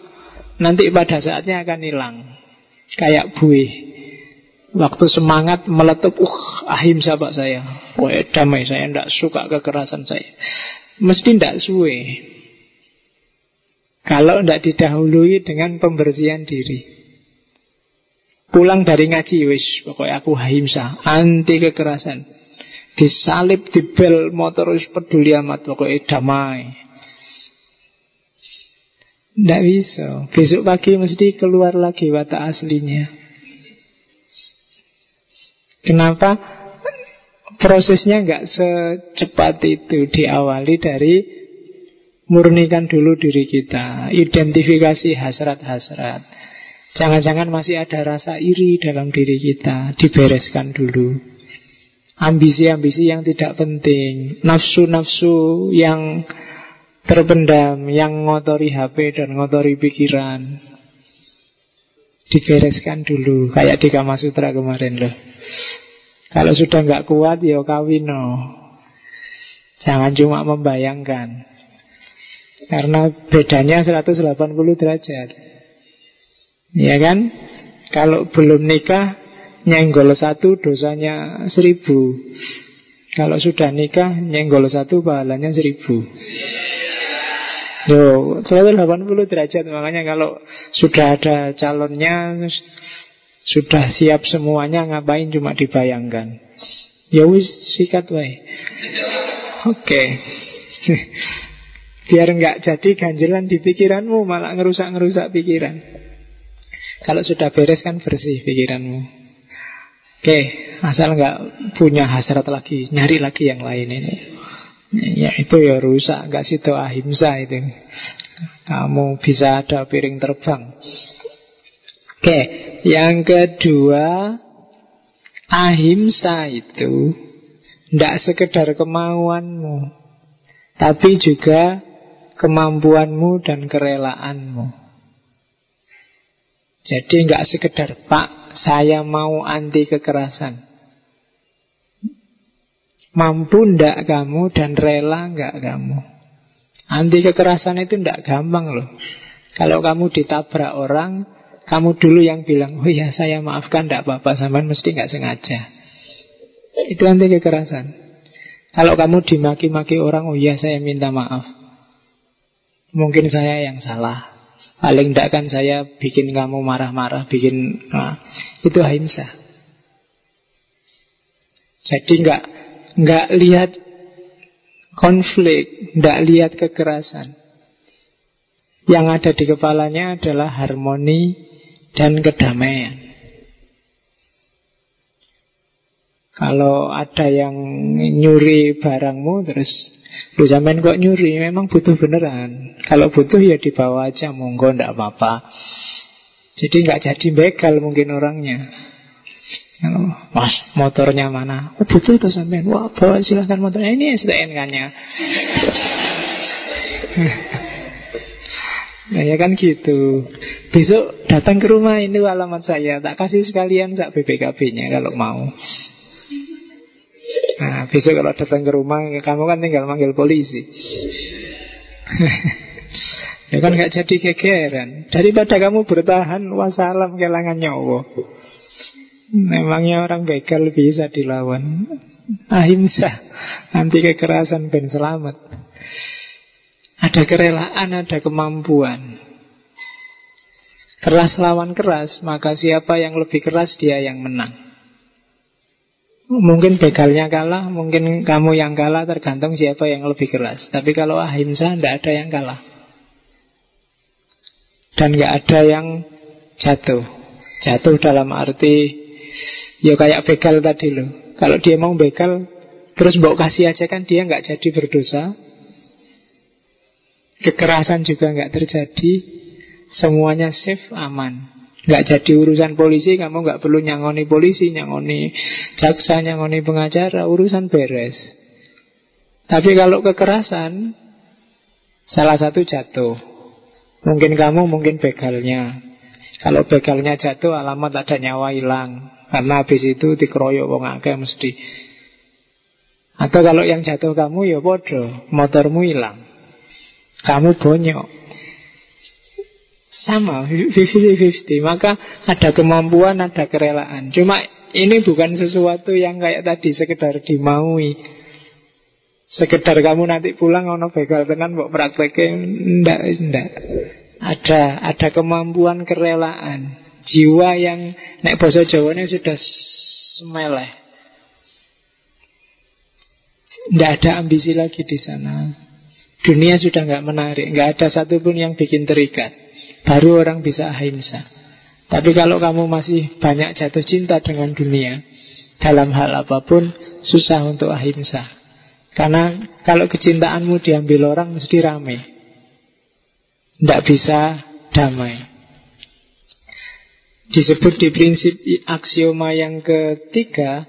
nanti pada saatnya akan hilang. Kayak buih. Waktu semangat meletup uh ahimsa pak saya. Wah, damai saya tidak suka kekerasan saya. Mesti tidak suwe kalau tidak didahului dengan pembersihan diri Pulang dari ngaji wis pokoknya aku ahimsa, anti kekerasan. Disalib di bel motor wis peduli amat pokoknya damai. Tidak bisa. Besok pagi mesti keluar lagi watak aslinya. Kenapa? prosesnya nggak secepat itu diawali dari murnikan dulu diri kita, identifikasi hasrat-hasrat. Jangan-jangan masih ada rasa iri dalam diri kita, dibereskan dulu. Ambisi-ambisi yang tidak penting, nafsu-nafsu yang terpendam, yang ngotori HP dan ngotori pikiran, dibereskan dulu, kayak di Kamasutra kemarin loh. Kalau sudah nggak kuat, ya kawin no. Jangan cuma membayangkan. Karena bedanya 180 derajat. Ya kan? Kalau belum nikah, nyenggol satu dosanya seribu. Kalau sudah nikah, nyenggol satu pahalanya seribu. Yo, 180 derajat makanya kalau sudah ada calonnya sudah siap semuanya ngapain cuma dibayangkan. Ya wis sikat wae. Oke. Okay. Biar nggak jadi ganjelan di pikiranmu malah ngerusak-ngerusak pikiran. Kalau sudah beres kan bersih pikiranmu. Oke, asal nggak punya hasrat lagi, nyari lagi yang lain ini. Ya itu ya rusak, nggak situ ahimsa itu. Kamu bisa ada piring terbang. Oke, yang kedua Ahimsa itu Tidak sekedar kemauanmu Tapi juga Kemampuanmu dan kerelaanmu Jadi nggak sekedar Pak, saya mau anti kekerasan Mampu ndak kamu dan rela nggak kamu Anti kekerasan itu ndak gampang loh Kalau kamu ditabrak orang kamu dulu yang bilang, oh ya saya maafkan, tidak apa-apa, sampai mesti nggak sengaja. Itu anti kekerasan. Kalau kamu dimaki-maki orang, oh ya saya minta maaf. Mungkin saya yang salah. Paling tidak kan saya bikin kamu marah-marah, bikin nah, itu ahimsa. Jadi nggak nggak lihat konflik, nggak lihat kekerasan. Yang ada di kepalanya adalah harmoni dan kedamaian. Kalau ada yang nyuri barangmu terus Lu zaman kok nyuri? Memang butuh beneran. Kalau butuh ya dibawa aja. Monggo ndak apa-apa. Jadi nggak jadi begal mungkin orangnya. Mas motornya mana? Oh butuh tuh sampean. Wah bawa silahkan motornya Ini STNK-nya Nah ya kan gitu. Besok datang ke rumah ini alamat saya. Tak kasih sekalian sak BPKB-nya kalau mau Nah besok kalau datang ke rumah Kamu kan tinggal manggil polisi. Ya kan gak jadi gegeran. Daripada kamu bertahan Wassalam kelangan nyawa. Memangnya orang begal bisa dilawan? Ahimsa Nanti kekerasan ben selamat. Ada kerelaan, ada kemampuan. Keras lawan keras, maka siapa yang lebih keras dia yang menang. Mungkin begalnya kalah, mungkin kamu yang kalah tergantung siapa yang lebih keras. Tapi kalau ahimsa tidak ada yang kalah. Dan nggak ada yang jatuh. Jatuh dalam arti ya kayak begal tadi loh. Kalau dia mau begal, terus mbok kasih aja kan dia nggak jadi berdosa, Kekerasan juga nggak terjadi Semuanya safe, aman Nggak jadi urusan polisi Kamu nggak perlu nyangoni polisi Nyangoni jaksa, nyangoni pengacara Urusan beres. Tapi kalau kekerasan Salah satu jatuh. Mungkin kamu, mungkin begalnya. Kalau begalnya jatuh Alamat ada nyawa hilang. Karena habis itu dikeroyok wong akeh mesti. Atau kalau yang jatuh kamu ya bodoh. Motormu hilang. Kamu bonyok. Sama, 50-50. Maka ada kemampuan, ada kerelaan. Cuma ini bukan sesuatu yang kayak tadi, sekedar dimaui. Sekedar kamu nanti pulang ono begal tenan mbok praktekin ndak ndak. Ada ada kemampuan kerelaan, jiwa yang nek bahasa Jawanya sudah semeleh. Tidak ada ambisi lagi di sana. Dunia sudah nggak menarik, nggak ada satupun yang bikin terikat. Baru orang bisa ahimsa. Tapi kalau kamu masih banyak jatuh cinta dengan dunia, Dalam hal apa pun susah untuk ahimsa. Karena kalau kecintaanmu diambil orang mesti rame. Tidak bisa damai. Disebut di prinsip aksioma yang ketiga,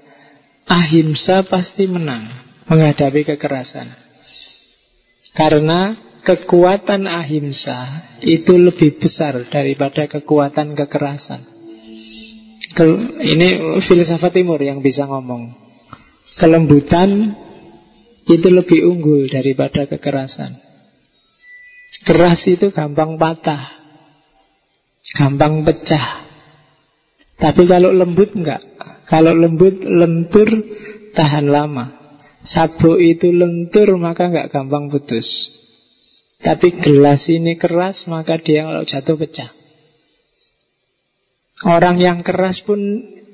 ahimsa pasti menang menghadapi kekerasan. Karena kekuatan ahimsa itu lebih besar daripada kekuatan kekerasan. Ini filsafat timur yang bisa ngomong. Kelembutan itu lebih unggul daripada kekerasan. Keras itu gampang patah, gampang pecah. Tapi kalau lembut enggak. Kalau lembut lentur tahan lama. Sabuk itu lentur maka enggak gampang putus. Tapi gelas ini keras maka dia kalau jatuh pecah. Orang yang keras pun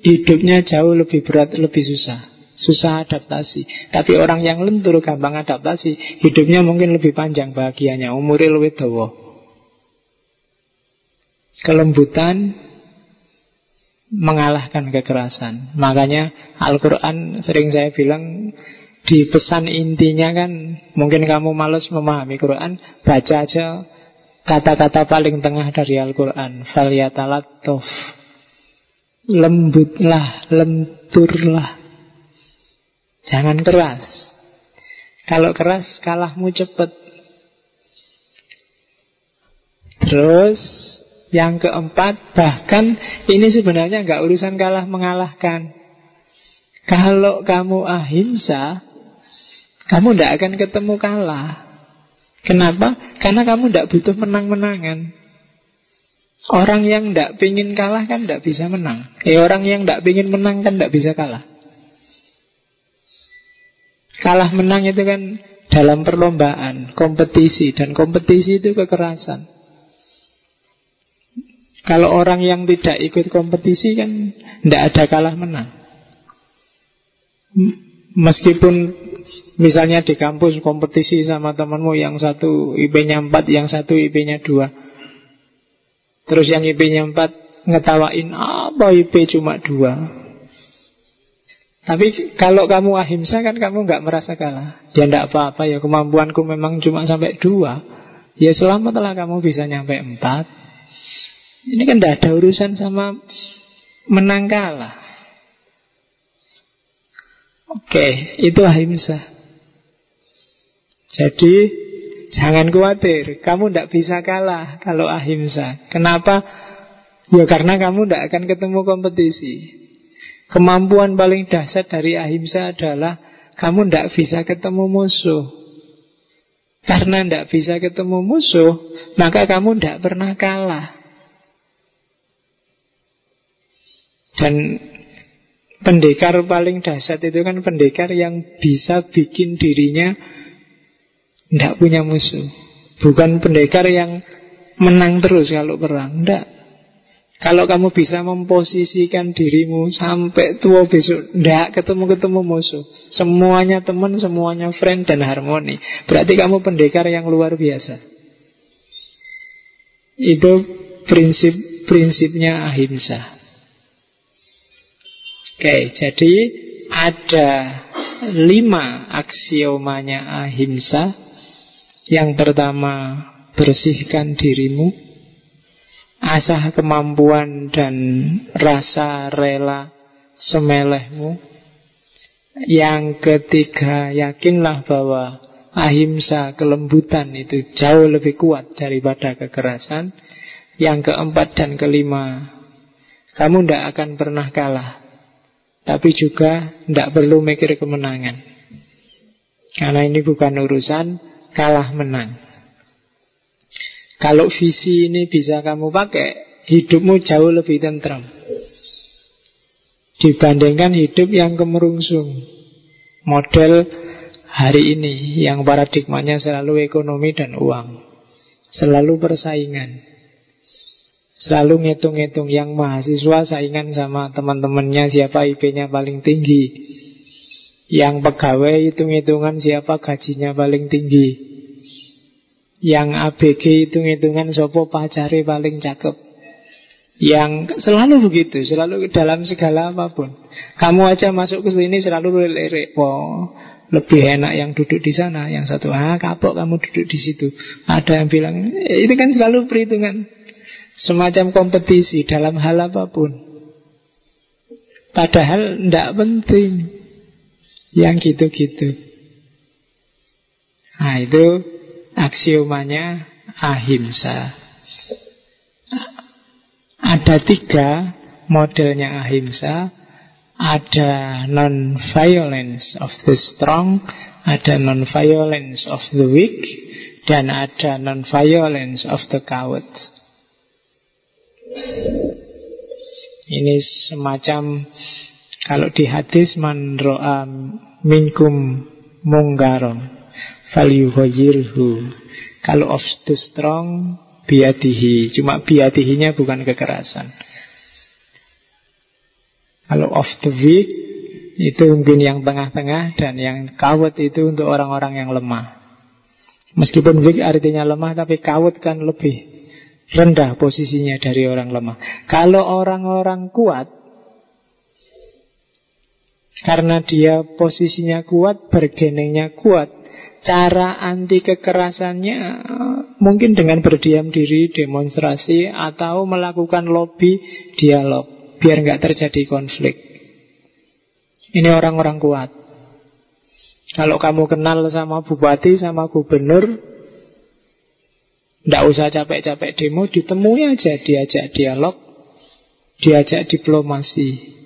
hidupnya jauh lebih berat, lebih susah. Susah adaptasi. Tapi orang yang lentur, gampang adaptasi, hidupnya mungkin lebih panjang bahagianya, umurnya lebih tua. Kelembutan mengalahkan kekerasan. Makanya Al-Quran sering saya bilang di pesan intinya kan mungkin kamu males memahami Quran, baca aja kata-kata paling tengah dari Al-Quran. Falyatalattof Lembutlah, lenturlah. Jangan keras. Kalau keras, kalahmu cepat. Terus yang keempat, bahkan ini sebenarnya nggak urusan kalah mengalahkan. Kalau kamu ahimsa, kamu tidak akan ketemu kalah. Kenapa? Karena kamu tidak butuh menang-menangan. Orang yang tidak pingin kalah kan tidak bisa menang. Eh orang yang tidak pingin menang kan tidak bisa kalah. Kalah menang itu kan dalam perlombaan, kompetisi dan kompetisi itu kekerasan. Kalau orang yang tidak ikut kompetisi kan tidak ada kalah menang. Meskipun misalnya di kampus kompetisi sama temanmu yang satu IP-nya 4, yang satu IP-nya 2 Terus yang IP-nya 4 ngetawain apa IP cuma 2 tapi kalau kamu ahimsa kan kamu nggak merasa kalah. Dia tidak apa-apa ya kemampuanku memang cuma sampai dua. Ya selamatlah kamu bisa nyampe empat. Ini kan tidak ada urusan sama menang kalah. Oke, itu ahimsa. Jadi Jangan khawatir, kamu tidak bisa kalah kalau ahimsa. Kenapa? Ya karena kamu tidak akan ketemu kompetisi. Kemampuan paling dahsyat dari ahimsa adalah kamu tidak bisa ketemu musuh. Karena tidak bisa ketemu musuh, maka kamu tidak pernah kalah. Dan pendekar paling dahsyat itu kan pendekar yang bisa bikin dirinya tidak punya musuh. Bukan pendekar yang menang terus kalau perang Tidak Kalau kamu bisa memposisikan dirimu Sampai tua besok Tidak ketemu-ketemu musuh. Semuanya teman, semuanya friend dan harmoni. Berarti kamu pendekar yang luar biasa. Itu prinsip-prinsipnya ahimsa Oke, jadi ada lima aksiomanya ahimsa yang pertama, bersihkan dirimu. Asah kemampuan dan rasa rela semelehmu. Yang ketiga, yakinlah bahwa ahimsa, kelembutan itu jauh lebih kuat daripada kekerasan. Yang keempat dan kelima, kamu tidak akan pernah kalah. Tapi juga tidak perlu mikir kemenangan. Karena ini bukan urusan kalah menang. Kalau visi ini bisa kamu pakai, hidupmu jauh lebih tentram. Dibandingkan hidup yang kemerungsung. Model hari ini yang paradigmanya selalu ekonomi dan uang. Selalu persaingan. Selalu ngitung-ngitung yang mahasiswa saingan sama teman-temannya siapa IP-nya paling tinggi. Yang pegawai hitung-hitungan siapa gajinya paling tinggi. Yang ABG hitung-hitungan sopo pacari paling cakep. Yang selalu begitu, selalu dalam segala apa pun. Kamu aja masuk ke sini selalu lirik. Oh, lebih enak yang duduk di sana. Yang satu, ah kapok kamu duduk di situ. Ada yang bilang, eh, itu kan selalu perhitungan. Semacam kompetisi dalam hal apa pun. Padahal tidak penting. Yang gitu-gitu. Nah itu aksiomanya ahimsa. Ada tiga modelnya ahimsa Ada non-violence of the strong Ada non-violence of the weak Dan ada non-violence of the coward Ini semacam Kalau di hadis Man ro'a minkum munggaron Falyuhoyirhu Kalau of the strong biatihi. Cuma biatihinya bukan kekerasan. Kalau of the weak itu mungkin yang tengah-tengah dan yang kawat itu untuk orang-orang yang lemah. Meskipun weak artinya lemah tapi kawat kan lebih rendah posisinya dari orang lemah. Kalau orang-orang kuat karena dia posisinya kuat, bergenengnya kuat, cara anti kekerasannya mungkin dengan berdiam diri, demonstrasi, atau melakukan lobby, dialog, biar nggak terjadi konflik. Ini orang-orang kuat. Kalau kamu kenal sama bupati, sama gubernur, tidak usah capek-capek demo, ditemui aja, diajak dialog, diajak diplomasi.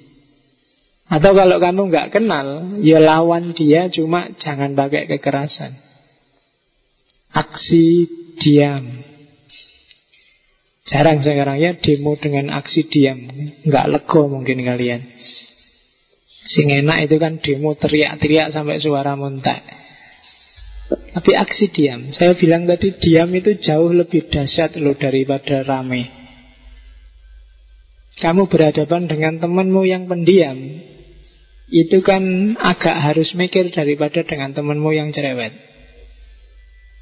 Atau kalau kamu nggak kenal, ya lawan dia cuma jangan pakai kekerasan. Aksi diam. Jarang sekarang ya demo dengan aksi diam. Nggak lego mungkin kalian. Sing enak itu kan demo teriak-teriak sampai suara muntah. Tapi aksi diam. Saya bilang tadi diam itu jauh lebih dahsyat loh daripada rame. Kamu berhadapan dengan temanmu yang pendiam, itu kan agak harus mikir daripada dengan temenmu yang cerewet.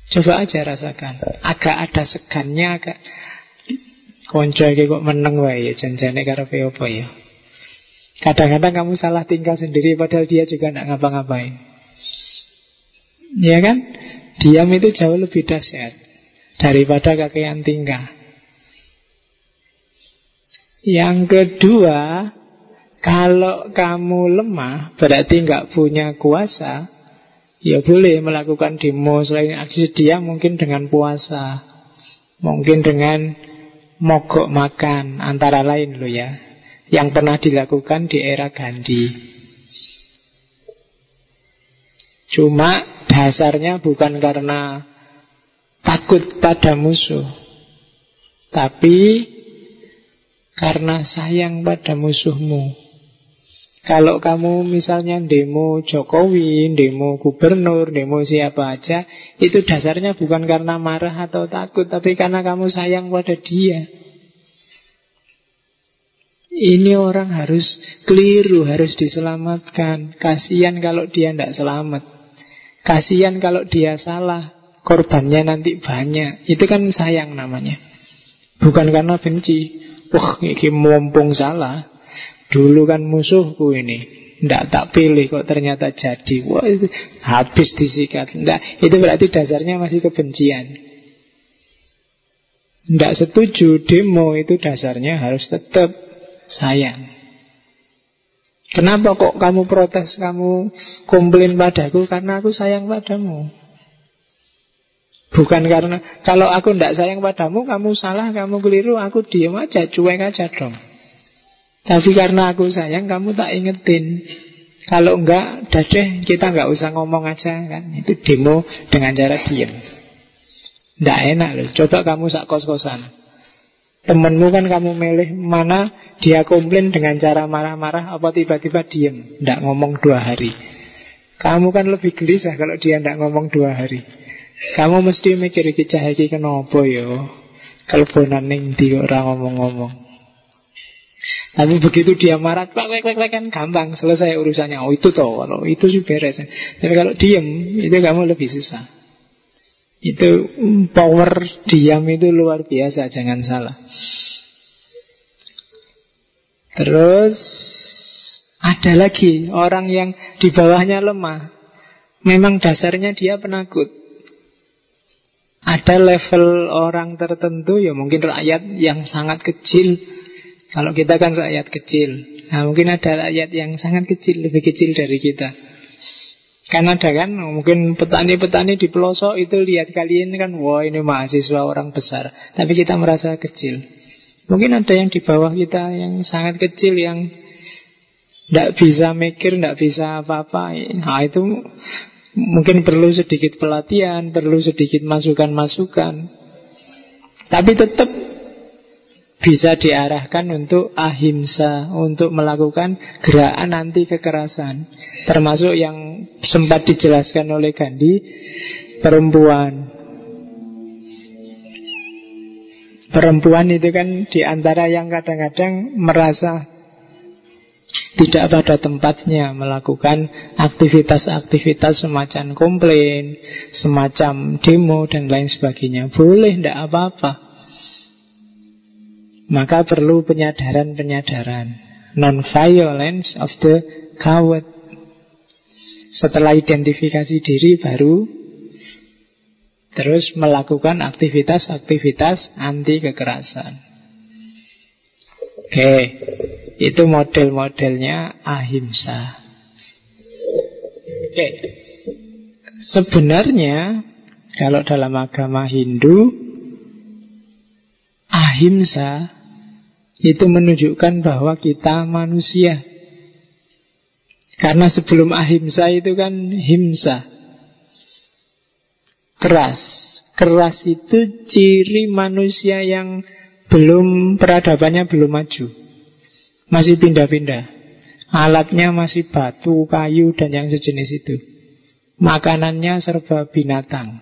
Coba aja rasakan. Agak ada segannya, agak konco kok meneng wae ya janjane karepe apa ya. Kadang-kadang kamu salah tingkah sendiri padahal dia juga tidak ngapa-ngapain. Ya kan? Diam itu jauh lebih dahsyat daripada kakean tingkah. Yang kedua, kalau kamu lemah, berarti nggak punya kuasa, ya boleh melakukan demo selain aksi dia mungkin dengan puasa, mungkin dengan mogok makan, antara lain loh ya, yang pernah dilakukan di era Gandhi. Cuma dasarnya bukan karena takut pada musuh, tapi karena sayang pada musuhmu. Kalau kamu misalnya demo Jokowi, demo gubernur, demo siapa aja, itu dasarnya bukan karena marah atau takut, tapi karena kamu sayang pada dia. Ini orang harus keliru, harus diselamatkan. Kasihan kalau dia tidak selamat. Kasihan kalau dia salah, korbannya nanti banyak. Itu kan sayang namanya. Bukan karena benci. Wah, ini mumpung salah. Dulu kan musuhku ini Tidak tak pilih kok ternyata jadi Wah itu habis disikat Nggak, Itu berarti dasarnya masih kebencian Tidak setuju demo itu dasarnya harus tetap sayang Kenapa kok kamu protes, kamu komplain padaku? Karena aku sayang padamu. Bukan karena Kalau aku tidak sayang padamu Kamu salah, kamu keliru Aku diem aja, cuek aja dong. Tapi karena aku sayang kamu tak ingetin. Kalau enggak, dadeh kita enggak usah ngomong aja kan? Itu demo dengan cara diem. Enggak enak loh Coba kamu sak kos-kosan Temenmu kan kamu milih mana Dia komplain dengan cara marah-marah Apa tiba-tiba diem Enggak ngomong dua hari Kamu kan lebih gelisah kalau dia enggak ngomong dua hari Kamu mesti mikir Iki cahaya kenapa yo Kalbonan ning di orang ngomong-ngomong tapi begitu dia marah, pak, pak, pak, kan gampang selesai urusannya. Oh itu toh, kalau itu sih beres. Tapi kalau diem, itu kamu lebih susah. Itu power diam itu luar biasa, jangan salah. Terus ada lagi orang yang di bawahnya lemah. Memang dasarnya dia penakut. Ada level orang tertentu, ya mungkin rakyat yang sangat kecil. Kalau kita kan rakyat kecil. Nah, mungkin ada rakyat yang sangat kecil, lebih kecil dari kita. Kan ada kan, mungkin petani-petani di pelosok itu lihat kalian kan, wah ini mahasiswa orang besar. Tapi kita merasa kecil. Mungkin ada yang di bawah kita yang sangat kecil, yang tidak bisa mikir, tidak bisa apa-apa. Nah itu mungkin perlu sedikit pelatihan, perlu sedikit masukan-masukan. Tapi tetap bisa diarahkan untuk ahimsa, untuk melakukan gerakan anti kekerasan. Termasuk yang sempat dijelaskan oleh Gandhi, perempuan. Perempuan itu kan di antara yang kadang-kadang merasa tidak pada tempatnya melakukan aktivitas-aktivitas semacam komplain, semacam demo dan lain sebagainya. Boleh, tidak apa-apa. Maka perlu penyadaran-penyadaran. Non-violence of the coward. Setelah identifikasi diri baru Terus melakukan aktivitas-aktivitas anti kekerasan. Oke Itu model-modelnya ahimsa. Oke Sebenarnya Kalau dalam agama Hindu Ahimsa itu menunjukkan bahwa kita manusia. Karena sebelum ahimsa itu kan himsa. Keras. Keras itu ciri manusia yang belum peradabannya belum maju. Masih pindah-pindah. Alatnya masih batu, kayu, dan yang sejenis itu. Makanannya serba binatang.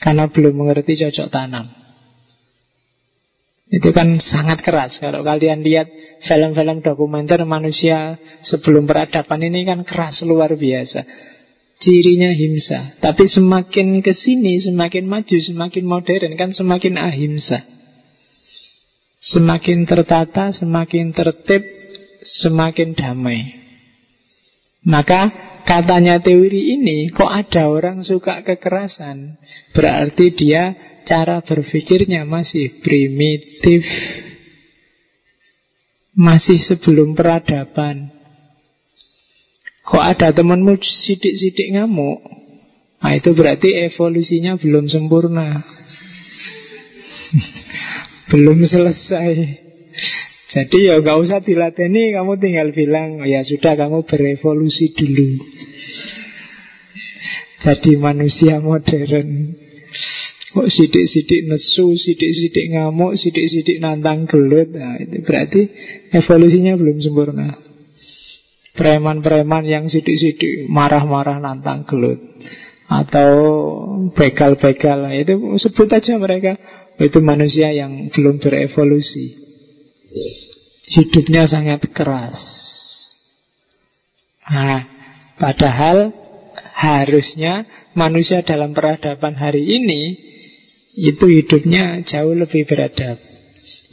Karena belum mengerti cocok tanam. Itu kan sangat keras. Kalau kalian lihat film-film dokumenter manusia sebelum peradaban ini kan keras luar biasa. Cirinya himsa Tapi semakin ke sini, semakin maju, semakin modern kan semakin ahimsa. Semakin tertata, semakin tertib, semakin damai. Maka katanya teori ini Kok ada orang suka kekerasan? Berarti dia cara berpikirnya masih primitif. Masih sebelum peradaban. Kok ada temanmu sidik-sidik ngamuk? Nah itu berarti evolusinya belum sempurna. belum selesai. Jadi ya gak usah dilateni, kamu tinggal bilang, oh ya sudah kamu berevolusi dulu. Jadi manusia modern. Kok sidik-sidik nesu, sidik-sidik ngamuk, sidik-sidik nantang gelut. Nah, itu Berarti evolusinya belum sempurna. Preman-preman yang sidik-sidik marah-marah nantang gelut. Atau begal-begal. Nah, Itu sebut aja mereka. Itu manusia yang belum berevolusi. Hidupnya sangat keras. Nah, padahal harusnya manusia dalam peradaban hari ini itu hidupnya jauh lebih beradab.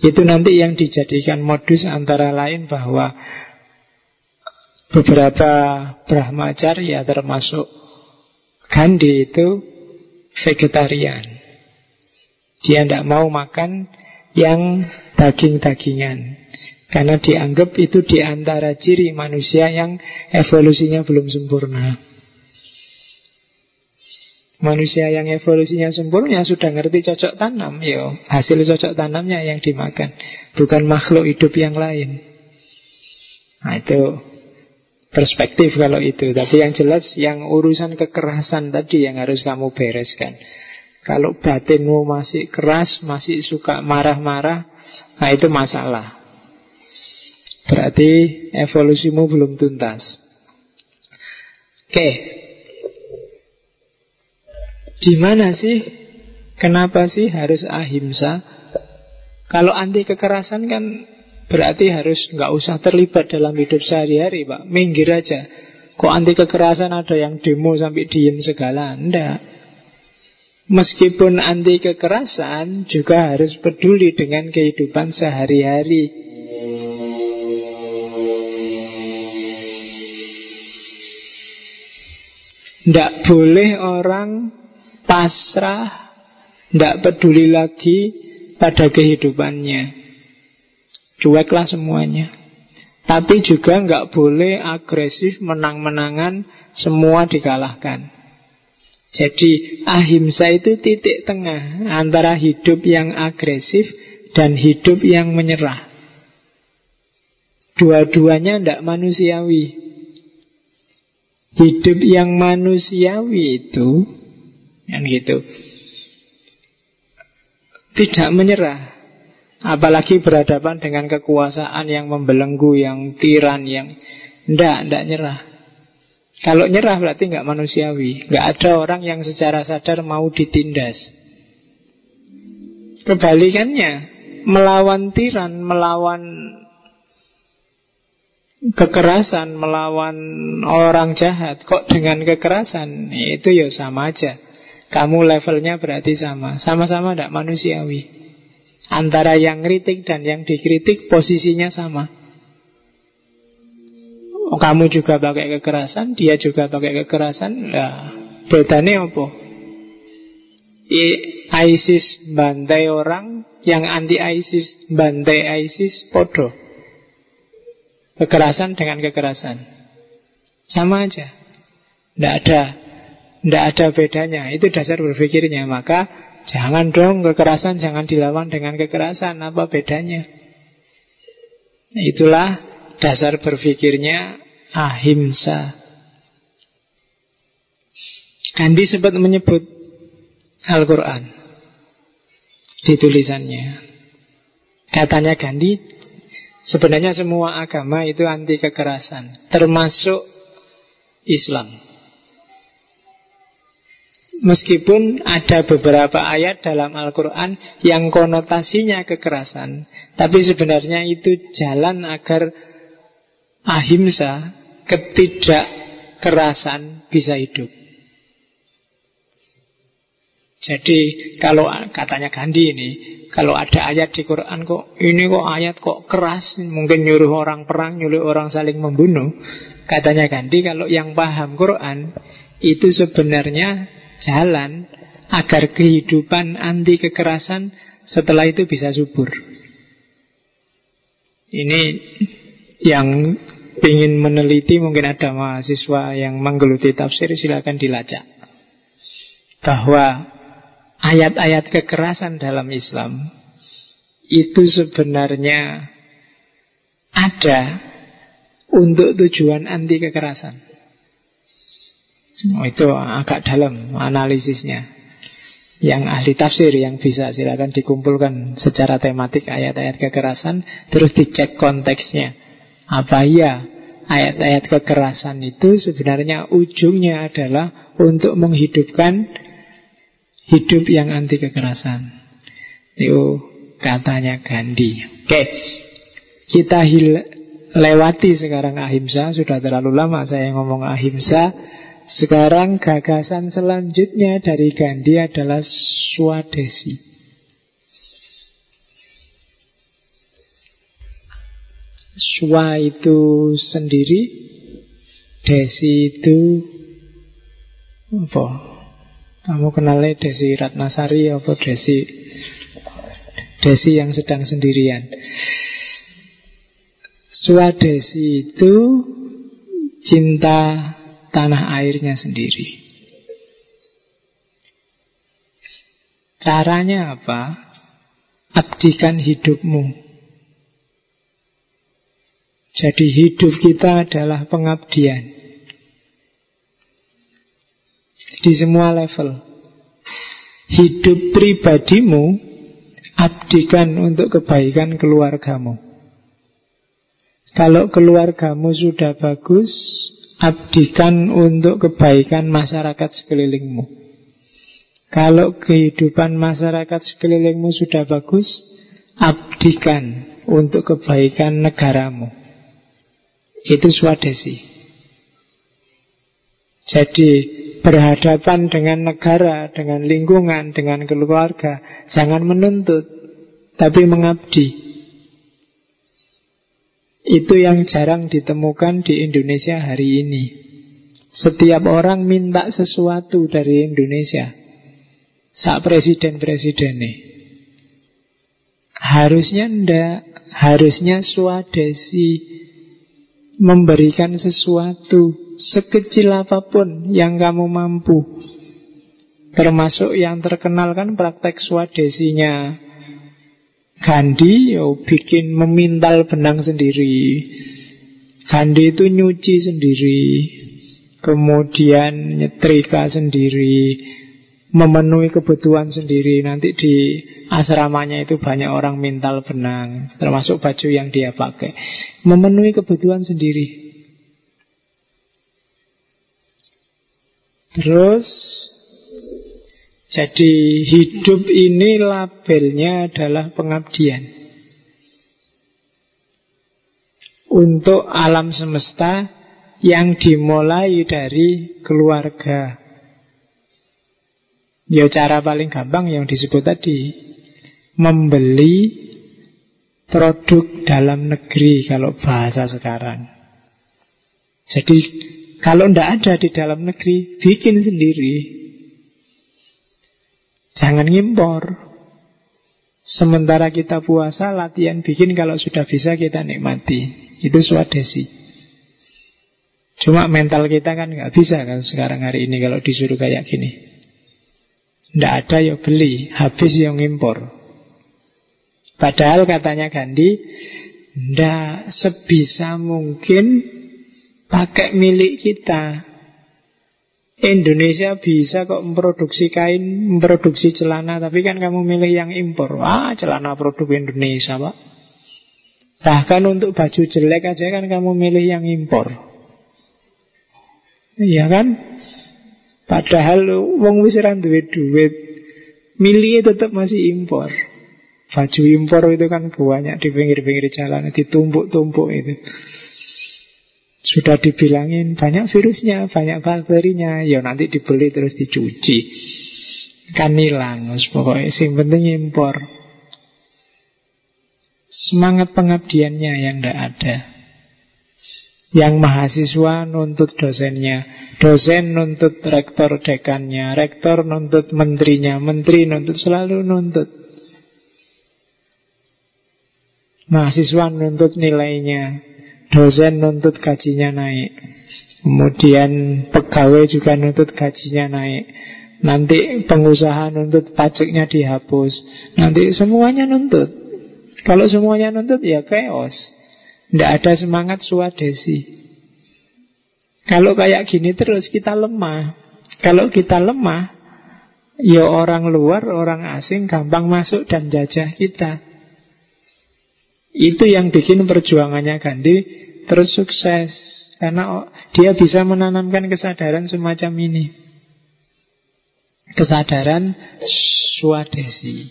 Itu nanti yang dijadikan modus antara lain bahwa beberapa Brahmacharya termasuk Gandhi itu vegetarian. Dia tidak mau makan yang daging-dagingan. Karena dianggap itu di antara ciri manusia yang evolusinya belum sempurna. Manusia yang evolusinya sempurna sudah ngerti cocok tanam, yo hasil cocok tanamnya yang dimakan, bukan makhluk hidup yang lain. Nah itu perspektif kalau itu. Tapi yang jelas yang urusan kekerasan tadi yang harus kamu bereskan. Kalau batinmu masih keras, masih suka marah-marah, nah itu masalah. Berarti evolusimu belum tuntas. Oke, di mana sih? Kenapa sih harus ahimsa? Kalau anti kekerasan kan berarti harus nggak usah terlibat dalam hidup sehari-hari, Pak. Minggir aja. Kok anti kekerasan ada yang demo sampai diem segala? Enggak. Meskipun anti kekerasan juga harus peduli dengan kehidupan sehari-hari. Tidak boleh orang pasrah, tidak peduli lagi pada kehidupannya. Cueklah semuanya. Tapi juga nggak boleh agresif menang-menangan semua dikalahkan. Jadi ahimsa itu titik tengah antara hidup yang agresif dan hidup yang menyerah. Dua-duanya tidak manusiawi. Hidup yang manusiawi itu, yang gitu, tidak menyerah. Apalagi berhadapan dengan kekuasaan yang membelenggu, yang tiran, yang tidak, tidak nyerah. Kalau nyerah berarti nggak manusiawi. Nggak ada orang yang secara sadar mau ditindas. Kebalikannya, melawan tiran, melawan kekerasan, melawan orang jahat, kok dengan kekerasan, itu ya sama aja. Kamu levelnya berarti sama, sama-sama tidak manusiawi. Antara yang kritik dan yang dikritik posisinya sama. Oh, kamu juga pakai kekerasan, dia juga pakai kekerasan. Lah, bedanya apa? ISIS bantai orang, yang anti ISIS bantai ISIS podo. Kekerasan dengan kekerasan. Sama aja. Tidak ada tidak ada bedanya. Itu dasar berpikirnya. Maka jangan dong kekerasan jangan dilawan dengan kekerasan. Apa bedanya? Itulah Dasar berpikirnya ahimsa. Gandhi sempat menyebut Al-Quran di tulisannya. Katanya Gandhi, sebenarnya semua agama itu anti kekerasan, termasuk Islam. Meskipun ada beberapa ayat dalam Al-Quran yang konotasinya kekerasan, tapi sebenarnya itu jalan agar ahimsa, ketidakkerasan bisa hidup. Jadi kalau katanya Gandhi ini, kalau ada ayat di Quran kok ini kok ayat kok keras, mungkin nyuruh orang perang, nyuruh orang saling membunuh. Katanya Gandhi kalau yang paham Quran itu sebenarnya jalan agar kehidupan anti kekerasan setelah itu bisa subur. Ini yang ingin meneliti mungkin ada mahasiswa yang menggeluti tafsir silakan dilacak bahwa ayat-ayat kekerasan dalam Islam itu sebenarnya ada untuk tujuan anti kekerasan. Oh, itu agak dalam analisisnya. Yang ahli tafsir yang bisa silakan dikumpulkan secara tematik ayat-ayat kekerasan terus dicek konteksnya. Apa iya ayat-ayat kekerasan itu sebenarnya ujungnya adalah untuk menghidupkan hidup yang anti kekerasan. Itu katanya Gandhi. Oke, kita hil lewati sekarang ahimsa. Sudah terlalu lama saya ngomong ahimsa. Sekarang gagasan selanjutnya dari Gandhi adalah swadesi. Swa itu sendiri Desi itu Apa? Kamu kenalnya Desi Ratnasari Apa Desi? Desi yang sedang sendirian. Swadesi itu Cinta tanah airnya sendiri. Caranya apa? Abdikan hidupmu. Jadi hidup kita adalah pengabdian. Di semua level. Hidup pribadimu Abdikan untuk kebaikan keluargamu. Kalau keluargamu sudah bagus Abdikan untuk kebaikan masyarakat sekelilingmu Kalau kehidupan masyarakat sekelilingmu sudah bagus Abdikan untuk kebaikan negaramu itu swadesi. Jadi berhadapan dengan negara, dengan lingkungan, dengan keluarga, jangan menuntut, tapi mengabdi. Itu yang jarang ditemukan di Indonesia hari ini. Setiap orang minta sesuatu dari Indonesia. Saat presiden-presiden nih. Harusnya ndak, harusnya swadesi memberikan sesuatu sekecil apa pun yang kamu mampu. Termasuk yang terkenal kan praktek swadesinya Gandhi yo bikin memintal benang sendiri. Gandhi itu nyuci sendiri, kemudian nyetrika sendiri, memenuhi kebutuhan sendiri. Nanti di asramanya itu banyak orang mintal benang, termasuk baju yang dia pakai. Memenuhi kebutuhan sendiri. Terus jadi hidup ini labelnya adalah pengabdian. Untuk alam semesta yang dimulai dari keluarga. Ya cara paling gampang yang disebut tadi Membeli produk dalam negeri kalau bahasa sekarang. Jadi kalau tidak ada di dalam negeri Bikin sendiri Jangan ngimpor. Sementara kita puasa, latihan bikin kalau sudah bisa kita nikmati. Itu swadesi. Cuma mental kita kan nggak bisa kan sekarang hari ini kalau disuruh kayak gini. Tidak ada ya beli, habis yang ngimpor. Padahal katanya Gandhi, ndak sebisa mungkin pakai milik kita. Indonesia bisa kok memproduksi kain, memproduksi celana, tapi kan kamu milih yang impor. Wah, celana produk Indonesia, Pak. Bahkan untuk baju jelek aja kan kamu milih yang impor. Iya kan? Padahal wong wis ora duwe duit. Milih tetap masih impor. Baju impor itu kan banyak di pinggir-pinggir jalan, ditumpuk-tumpuk itu. Sudah dibilangin banyak virusnya, banyak bakterinya. Ya nanti dibeli terus dicuci. Kan hilang. Pokoknya sing penting impor. Semangat pengabdiannya yang tidak ada. Yang mahasiswa nuntut dosennya. Dosen nuntut rektor dekannya. Rektor nuntut menterinya. Menteri nuntut selalu nuntut. Mahasiswa nuntut nilainya. Dosen nuntut gajinya naik. Kemudian pegawai juga nuntut gajinya naik. Nanti pengusaha nuntut pajaknya dihapus. Nanti semuanya nuntut. Kalau semuanya nuntut ya chaos. Tidak ada semangat swadesi. Kalau kayak gini terus kita lemah. Kalau kita lemah Ya orang luar, orang asing gampang masuk dan jajah kita itu yang bikin perjuangannya Gandhi terus sukses karena dia bisa menanamkan kesadaran semacam ini. Kesadaran swadesi.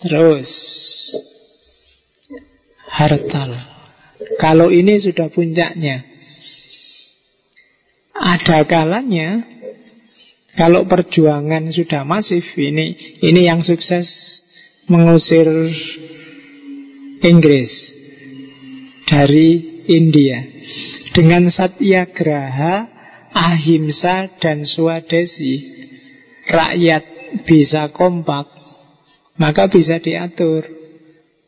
Terus hartal. Kalau ini sudah puncaknya. Ada kalanya kalau perjuangan sudah masif ini ini yang sukses mengusir Inggris. Dari India. Dengan satyagraha, ahimsa dan swadesi rakyat bisa kompak maka bisa diatur.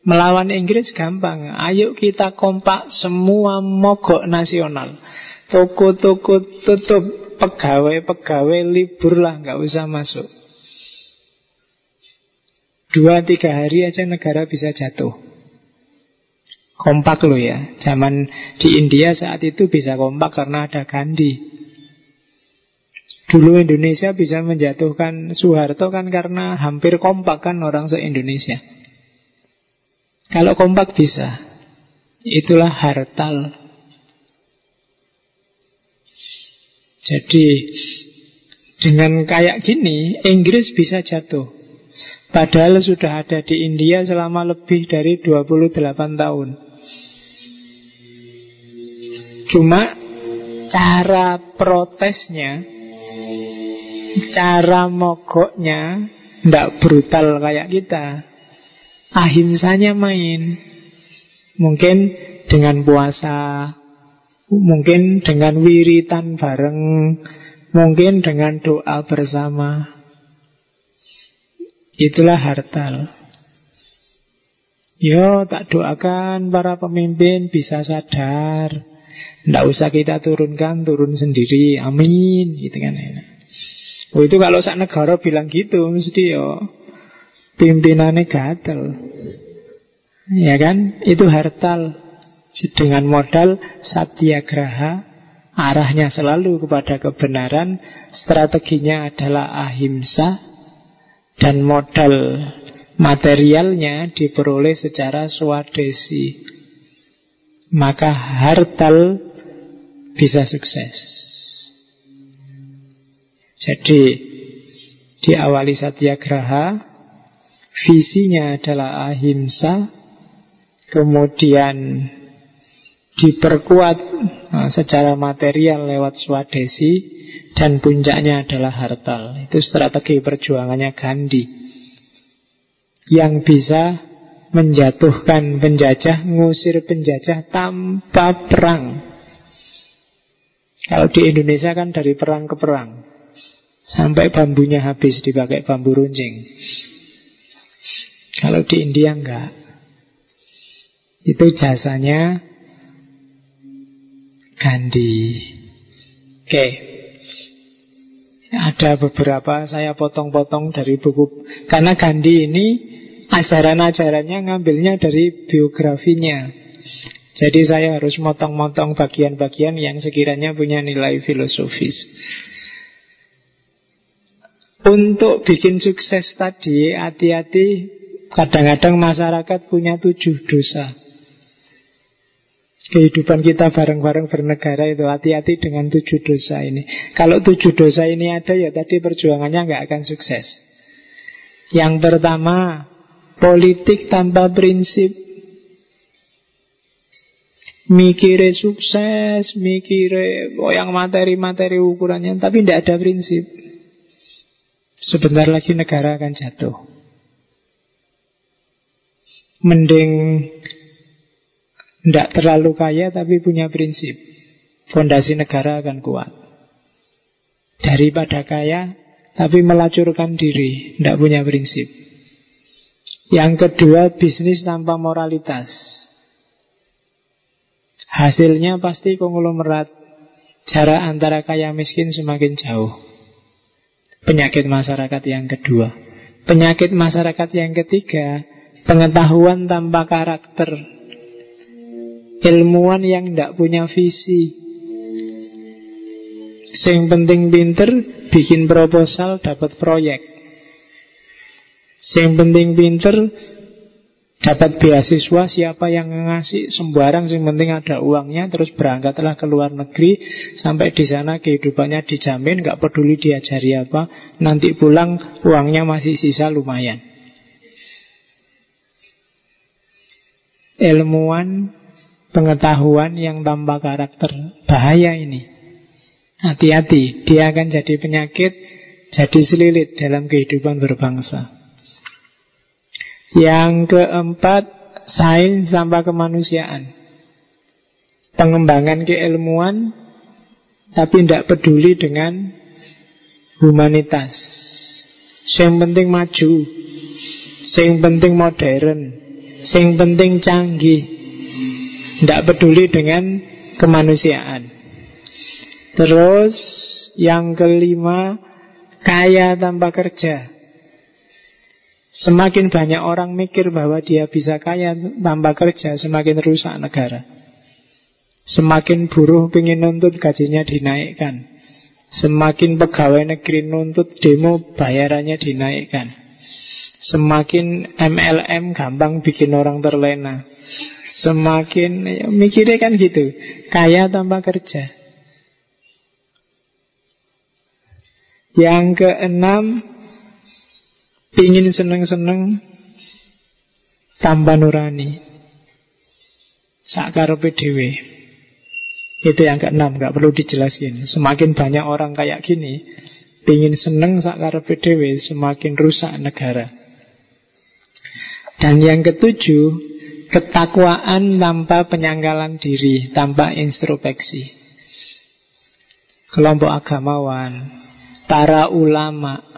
Melawan Inggris gampang. Ayo kita kompak semua mogok nasional. Toko-toko tutup pegawai-pegawai libur lah nggak usah masuk. Dua tiga hari aja negara bisa jatuh Kompak loh ya. Zaman di India saat itu bisa kompak karena ada Gandhi. Dulu Indonesia bisa menjatuhkan Soeharto kan karena hampir kompak kan orang se-Indonesia. Kalau kompak bisa. Itulah hartal. Jadi dengan kayak gini Inggris bisa jatuh. Padahal sudah ada di India selama lebih dari 28 tahun Cuma cara protesnya, cara mogoknya tidak brutal kayak kita. Ahimsanya main. Mungkin dengan puasa, Mungkin dengan wiritan bareng Mungkin dengan doa bersama Itulah hartal Yo tak doakan para pemimpin bisa sadar Tidak usah kita turunkan Turun sendiri. Amin. Gitu kan. Oh itu kalau sak negara bilang gitu Mesti yo Pimpinannya gatel. Ya kan? Itu hartal Dengan modal satyagraha arahnya selalu kepada kebenaran, strateginya adalah ahimsa, dan modal materialnya diperoleh secara swadesi. Maka hartal bisa sukses. Jadi diawali satyagraha, visinya adalah ahimsa, kemudian diperkuat nah, secara material lewat swadesi dan puncaknya adalah hartal. Itu strategi perjuangannya Gandhi yang bisa menjatuhkan penjajah, ngusir penjajah tanpa perang. Kalau di Indonesia kan dari perang ke perang Sampai bambunya habis dipakai bambu runcing Kalau di India enggak Itu jasanya Gandhi. Oke. Ada beberapa saya potong-potong dari buku karena Gandhi ini ajaran-ajarannya ngambilnya dari biografinya. Jadi saya harus motong-motong bagian-bagian yang sekiranya punya nilai filosofis. Untuk bikin sukses tadi, hati-hati kadang-kadang masyarakat punya tujuh dosa kehidupan kita bareng-bareng bernegara itu hati-hati dengan tujuh dosa ini. Kalau tujuh dosa ini ada ya tadi perjuangannya nggak akan sukses. Yang pertama, politik tanpa prinsip. Mikire sukses, mikire oh yang materi-materi ukurannya, tapi tidak ada prinsip. Sebentar lagi negara akan jatuh. Mending tidak terlalu kaya tapi punya prinsip. Fondasi negara akan kuat. Daripada kaya tapi melacurkan diri, tidak punya prinsip. Yang kedua, bisnis tanpa moralitas. Hasilnya pasti konglomerat. Jarak antara kaya miskin semakin jauh. Penyakit masyarakat yang kedua. Penyakit masyarakat yang ketiga, pengetahuan tanpa karakter Ilmuwan yang tidak punya visi Yang penting pinter Bikin proposal dapat proyek Yang penting pinter Dapat beasiswa Siapa yang ngasih sembarang Yang penting ada uangnya Terus berangkatlah ke luar negeri Sampai di sana kehidupannya dijamin Gak peduli diajari apa Nanti pulang uangnya masih sisa lumayan Ilmuwan pengetahuan yang tanpa karakter. Bahaya ini. Hati-hati, dia akan jadi penyakit, jadi selilit dalam kehidupan berbangsa. Yang keempat, sains tanpa kemanusiaan. Pengembangan keilmuan, tapi tidak peduli dengan humanitas. Yang penting maju, yang penting modern, yang penting canggih, tidak peduli dengan kemanusiaan. Terus yang kelima, kaya tanpa kerja. Semakin banyak orang mikir bahwa dia bisa kaya tanpa kerja, semakin rusak negara. Semakin buruh ingin nuntut gajinya dinaikkan. Semakin pegawai negeri nuntut demo bayarannya dinaikkan. Semakin MLM gampang bikin orang terlena. Semakin ya, mikirnya kan gitu Kaya tanpa kerja Yang keenam Pingin seneng-seneng Tanpa nurani. Sakar PDW Itu yang keenam Gak perlu dijelasin. Semakin banyak orang kayak gini Pingin seneng sakar PDW Semakin rusak negara. Dan yang ketujuh Ketakwaan tanpa penyangkalan diri, tanpa introspeksi. Kelompok agamawan, para ulama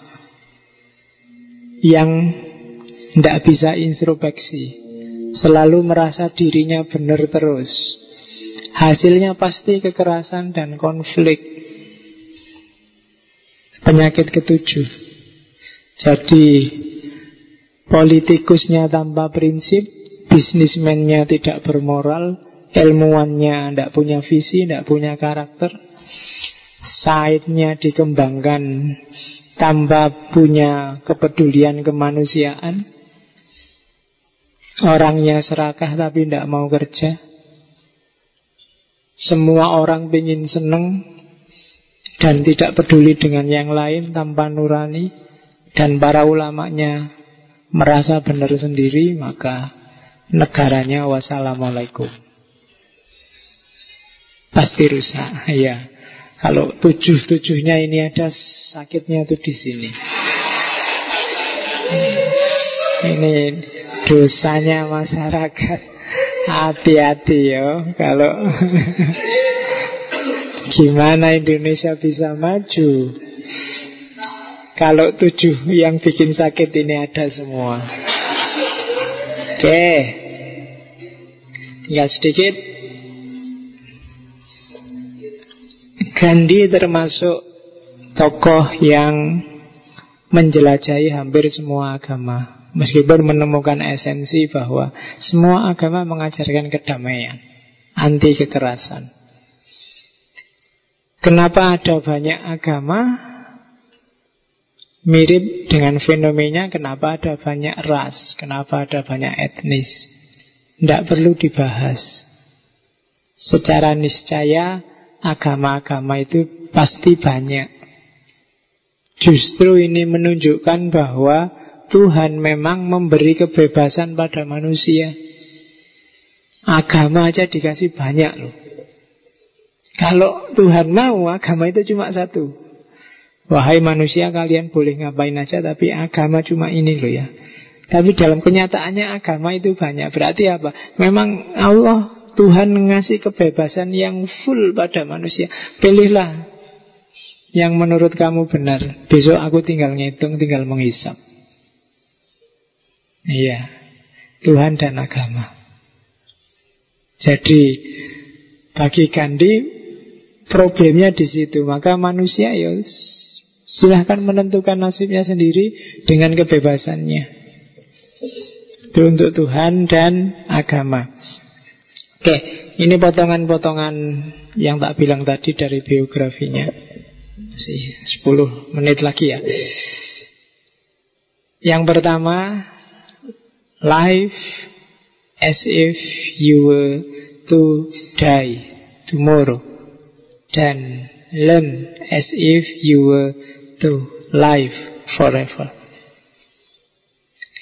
yang tidak bisa introspeksi, selalu merasa dirinya benar terus. Hasilnya pasti kekerasan dan konflik. Penyakit ketujuh. Jadi politikusnya tanpa prinsip, bisnismennya tidak bermoral, ilmuwannya tidak punya visi, tidak punya karakter, side-nya dikembangkan tanpa punya kepedulian kemanusiaan, orangnya serakah tapi tidak mau kerja, semua orang ingin seneng dan tidak peduli dengan yang lain tanpa nurani, dan para ulamanya merasa benar sendiri, maka negaranya wassalamualaikum. Pasti rusak, ya. Kalau tujuh-tujuhnya ini ada sakitnya itu di sini. Ini dosanya masyarakat. Hati-hati ya kalau gimana Indonesia bisa maju. Kalau tujuh yang bikin sakit ini ada semua. Oke Tinggal sedikit Gandhi termasuk tokoh yang menjelajahi hampir semua agama Meskipun menemukan esensi bahwa semua agama mengajarkan kedamaian Anti kekerasan Kenapa ada banyak agama? Mirip dengan fenomena kenapa ada banyak ras, kenapa ada banyak etnis. Tidak perlu dibahas. Secara niscaya agama-agama itu pasti banyak. Justru ini menunjukkan bahwa Tuhan memang memberi kebebasan pada manusia. Agama aja dikasih banyak loh. Kalau Tuhan mau, agama itu cuma satu. Wahai manusia kalian boleh ngapain aja Tapi agama cuma ini loh ya Tapi dalam kenyataannya agama itu banyak Berarti apa? Memang Allah Tuhan ngasih kebebasan yang full pada manusia. Pilihlah Yang menurut kamu benar. Besok aku tinggal ngitung Tinggal menghisap. Iya. Tuhan dan agama. Jadi Bagi Gandhi Problemnya di situ. Maka manusia ya Silahkan menentukan nasibnya sendiri dengan kebebasannya. Itu untuk Tuhan dan agama. Oke, ini potongan-potongan yang tak bilang tadi dari biografinya. Masih 10 menit lagi ya. Yang pertama, life as if you were to die tomorrow. Dan learn as if you were to life forever.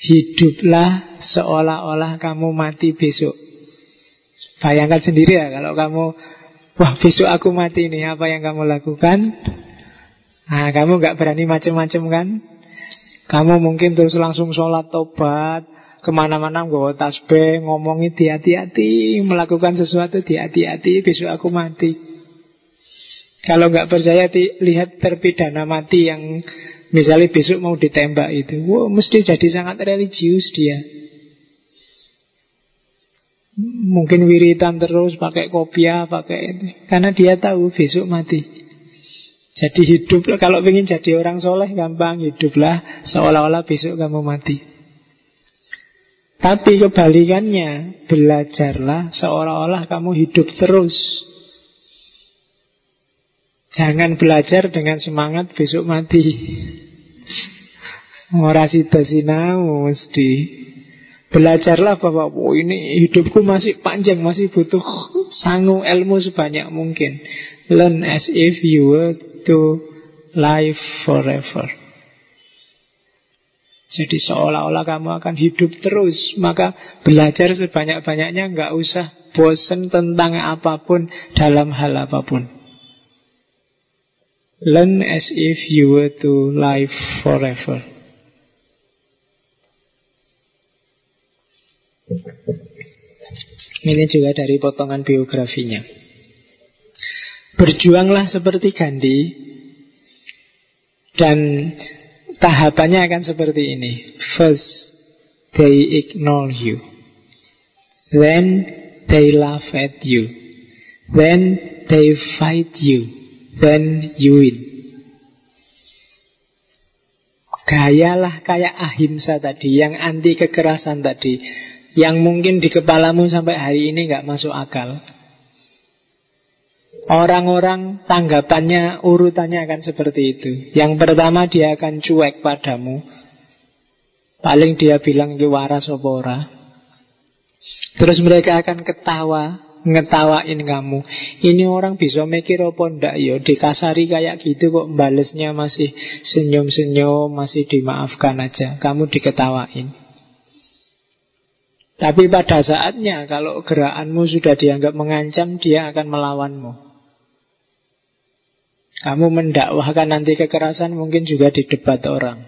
Hiduplah seolah-olah kamu mati besok. Bayangkan sendiri ya kalau kamu Wah besok aku mati nih Apa yang kamu lakukan? Nah kamu gak berani macam-macam kan? Kamu mungkin terus langsung sholat tobat Ke mana-mana gue tasbih Ngomongin hati-hati Melakukan sesuatu hati-hati Besok aku mati. Kalau nggak percaya lihat terpidana mati yang misalnya besok mau ditembak itu, wow, mesti jadi sangat religius dia. Mungkin wiritan terus pakai kopiah, pakai itu, karena dia tahu besok mati. Jadi hiduplah kalau ingin jadi orang soleh gampang hiduplah seolah-olah besok kamu mati. Tapi kebalikannya belajarlah seolah-olah kamu hidup terus. Jangan belajar dengan semangat besok mati. Morasi sinau mesti. Belajarlah bahwa oh, ini hidupku masih panjang, masih butuh sanggup ilmu sebanyak mungkin. Learn as if you were to live forever. Jadi seolah-olah kamu akan hidup terus Maka belajar sebanyak-banyaknya nggak usah bosen tentang apa pun Dalam hal apa pun Learn as if you were to live forever. Ini juga dari potongan biografinya. Berjuanglah seperti Gandhi dan tahapannya akan seperti ini. First, they ignore you. Then they laugh at you. Then they fight you. Then you win. Gayalah kayak ahimsa tadi, yang anti kekerasan tadi, yang mungkin di kepalamu sampai hari ini nggak masuk akal. Orang-orang tanggapannya, urutannya akan seperti itu. Yang pertama dia akan cuek padamu. Paling dia bilang ki waras opora. Terus mereka akan ketawa ngetawain kamu. Ini orang bisa mikir apa ndak ya dikasari kayak gitu kok balesnya masih senyum-senyum, masih dimaafkan aja. Kamu diketawain. Tapi pada saatnya kalau gerakanmu sudah dianggap mengancam, dia akan melawanmu. Kamu mendakwahkan nanti kekerasan mungkin juga di debat orang.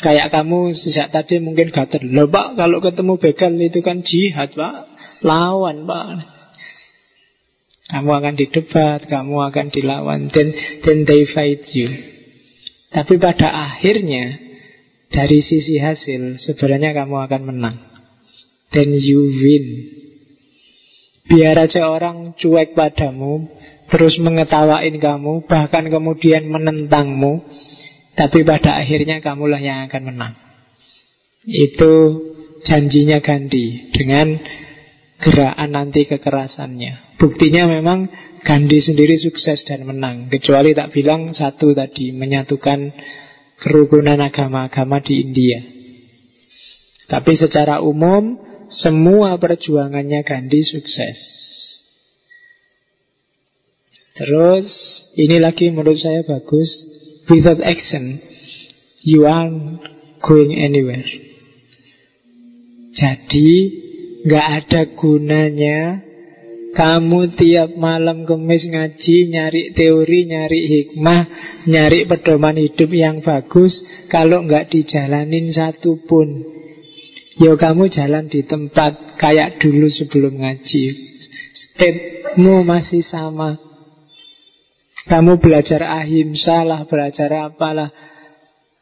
Kayak kamu sejak tadi mungkin gatel. Loh pak, kalau ketemu begal itu kan jihad pak. Lawan Pak Kamu akan didebat Kamu akan dilawan Then, then they fight you Tapi pada akhirnya Dari sisi hasil Sebenarnya kamu akan menang Then you win Biar aja orang cuek padamu Terus mengetawain kamu Bahkan kemudian menentangmu Tapi pada akhirnya kamulah yang akan menang Itu janjinya Gandhi Dengan gerakan nanti kekerasannya. Buktinya memang Gandhi sendiri sukses dan menang. Kecuali tak bilang satu tadi, menyatukan kerukunan agama-agama di India. Tapi secara umum, semua perjuangannya Gandhi sukses. Terus, ini lagi menurut saya bagus. Without action, you aren't going anywhere. Jadi, Gak ada gunanya kamu tiap malam kemis ngaji, nyari teori, nyari hikmah, nyari pedoman hidup yang bagus, kalau nggak dijalanin satu pun. Yo kamu jalan di tempat kayak dulu sebelum ngaji. Stepmu masih sama. Kamu belajar ahimsa lah, belajar apalah.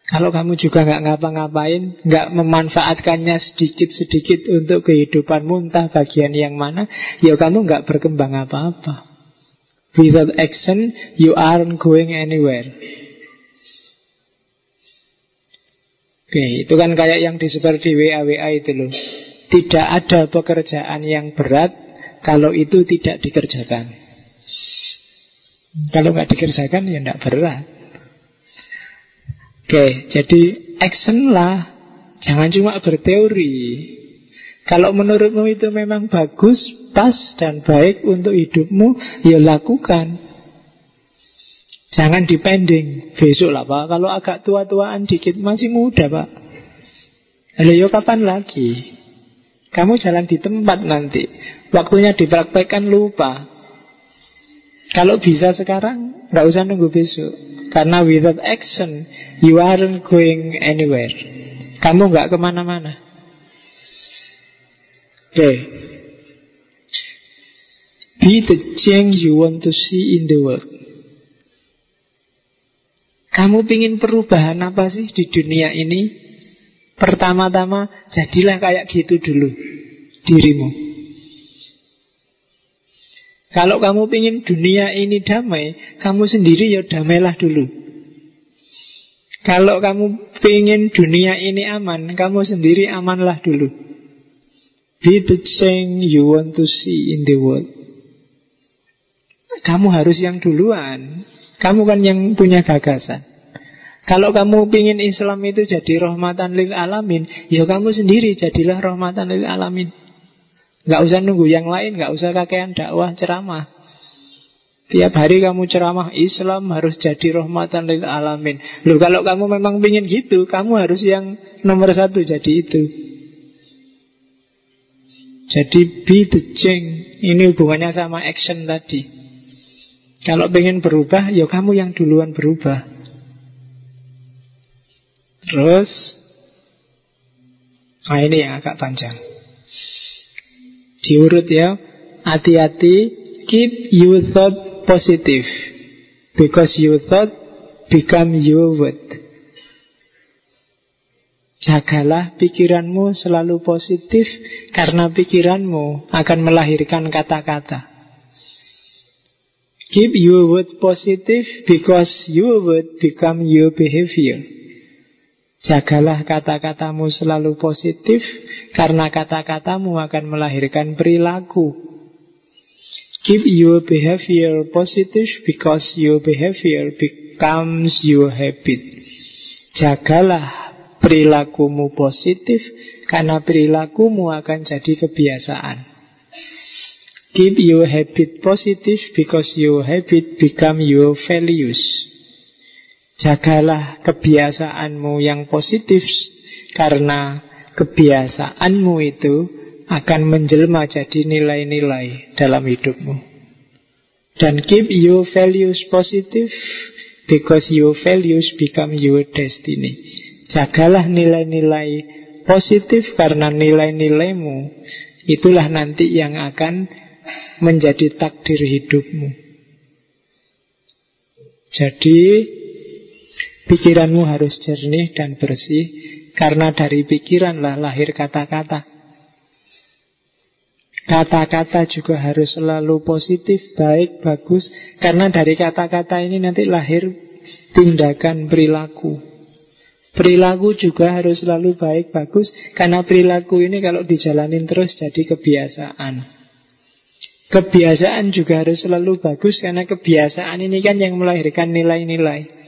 Kalau kamu juga nggak ngapa-ngapain, nggak memanfaatkannya sedikit-sedikit untuk kehidupanmu, entah bagian yang mana, ya kamu nggak berkembang apa-apa. Without action, you aren't going anywhere. Oke, itu kan kayak yang disebar di WA-WA itu loh. Tidak ada pekerjaan yang berat kalau itu tidak dikerjakan. Kalau nggak dikerjakan ya nggak berat. Oke, jadi action lah. Jangan cuma berteori. Kalau menurutmu itu memang bagus, pas, dan baik untuk hidupmu, ya lakukan. Jangan dipending. Besok lah Pak, kalau agak tua-tuaan dikit masih muda Pak. Lalu ya kapan lagi? Kamu jalan di tempat nanti. Waktunya dipraktekkan lupa. Kalau bisa sekarang, nggak usah nunggu besok. Karena without action You aren't going anywhere Kamu nggak ke mana-mana Oke okay. Be the change you want to see in the world Kamu ingin perubahan apa sih di dunia ini? Pertama-tama jadilah kayak gitu dulu Dirimu kalau kamu ingin dunia ini damai, kamu sendiri ya damailah dulu. Kalau kamu ingin dunia ini aman, kamu sendiri amanlah dulu. Be the change you want to see in the world. Kamu harus yang duluan. Kamu kan yang punya gagasan. Kalau kamu ingin Islam itu jadi rahmatan lil alamin, ya kamu sendiri jadilah rahmatan lil alamin. Nggak usah nunggu yang lain, nggak usah kakean dakwah ceramah. Tiap hari kamu ceramah Islam harus jadi rahmatan lil alamin. Loh kalau kamu memang ingin gitu, kamu harus yang nomor satu jadi itu. Jadi be the change. Ini hubungannya sama action tadi. Kalau pengen berubah, ya kamu yang duluan berubah. Terus, nah ini yang agak panjang. Diurut ya. Hati-hati. Keep you thought positive. Because you thought become your word. Jagalah pikiranmu selalu positif karena pikiranmu akan melahirkan kata-kata. Keep your word positive because your word become your behavior. Jagalah kata-katamu selalu positif karena kata-katamu akan melahirkan perilaku. Keep your behavior positive because your behavior becomes your habit. Jagalah perilakumu positif karena perilakumu akan jadi kebiasaan. Keep your habit positive because your habit become your values. Jagalah kebiasaanmu yang positif karena kebiasaanmu itu akan menjelma jadi nilai-nilai dalam hidupmu. Dan keep your values positive because your values become your destiny. Jagalah nilai-nilai positif karena nilai-nilaimu itulah nanti yang akan menjadi takdir hidupmu. Jadi Pikiranmu harus jernih dan bersih Karena dari pikiranlah lahir kata-kata. Kata-kata juga harus selalu positif, baik, bagus Karena dari kata-kata ini nanti lahir tindakan perilaku. Perilaku juga harus selalu baik, bagus Karena perilaku ini kalau dijalanin terus jadi kebiasaan Kebiasaan juga harus selalu bagus Karena kebiasaan ini kan yang melahirkan nilai-nilai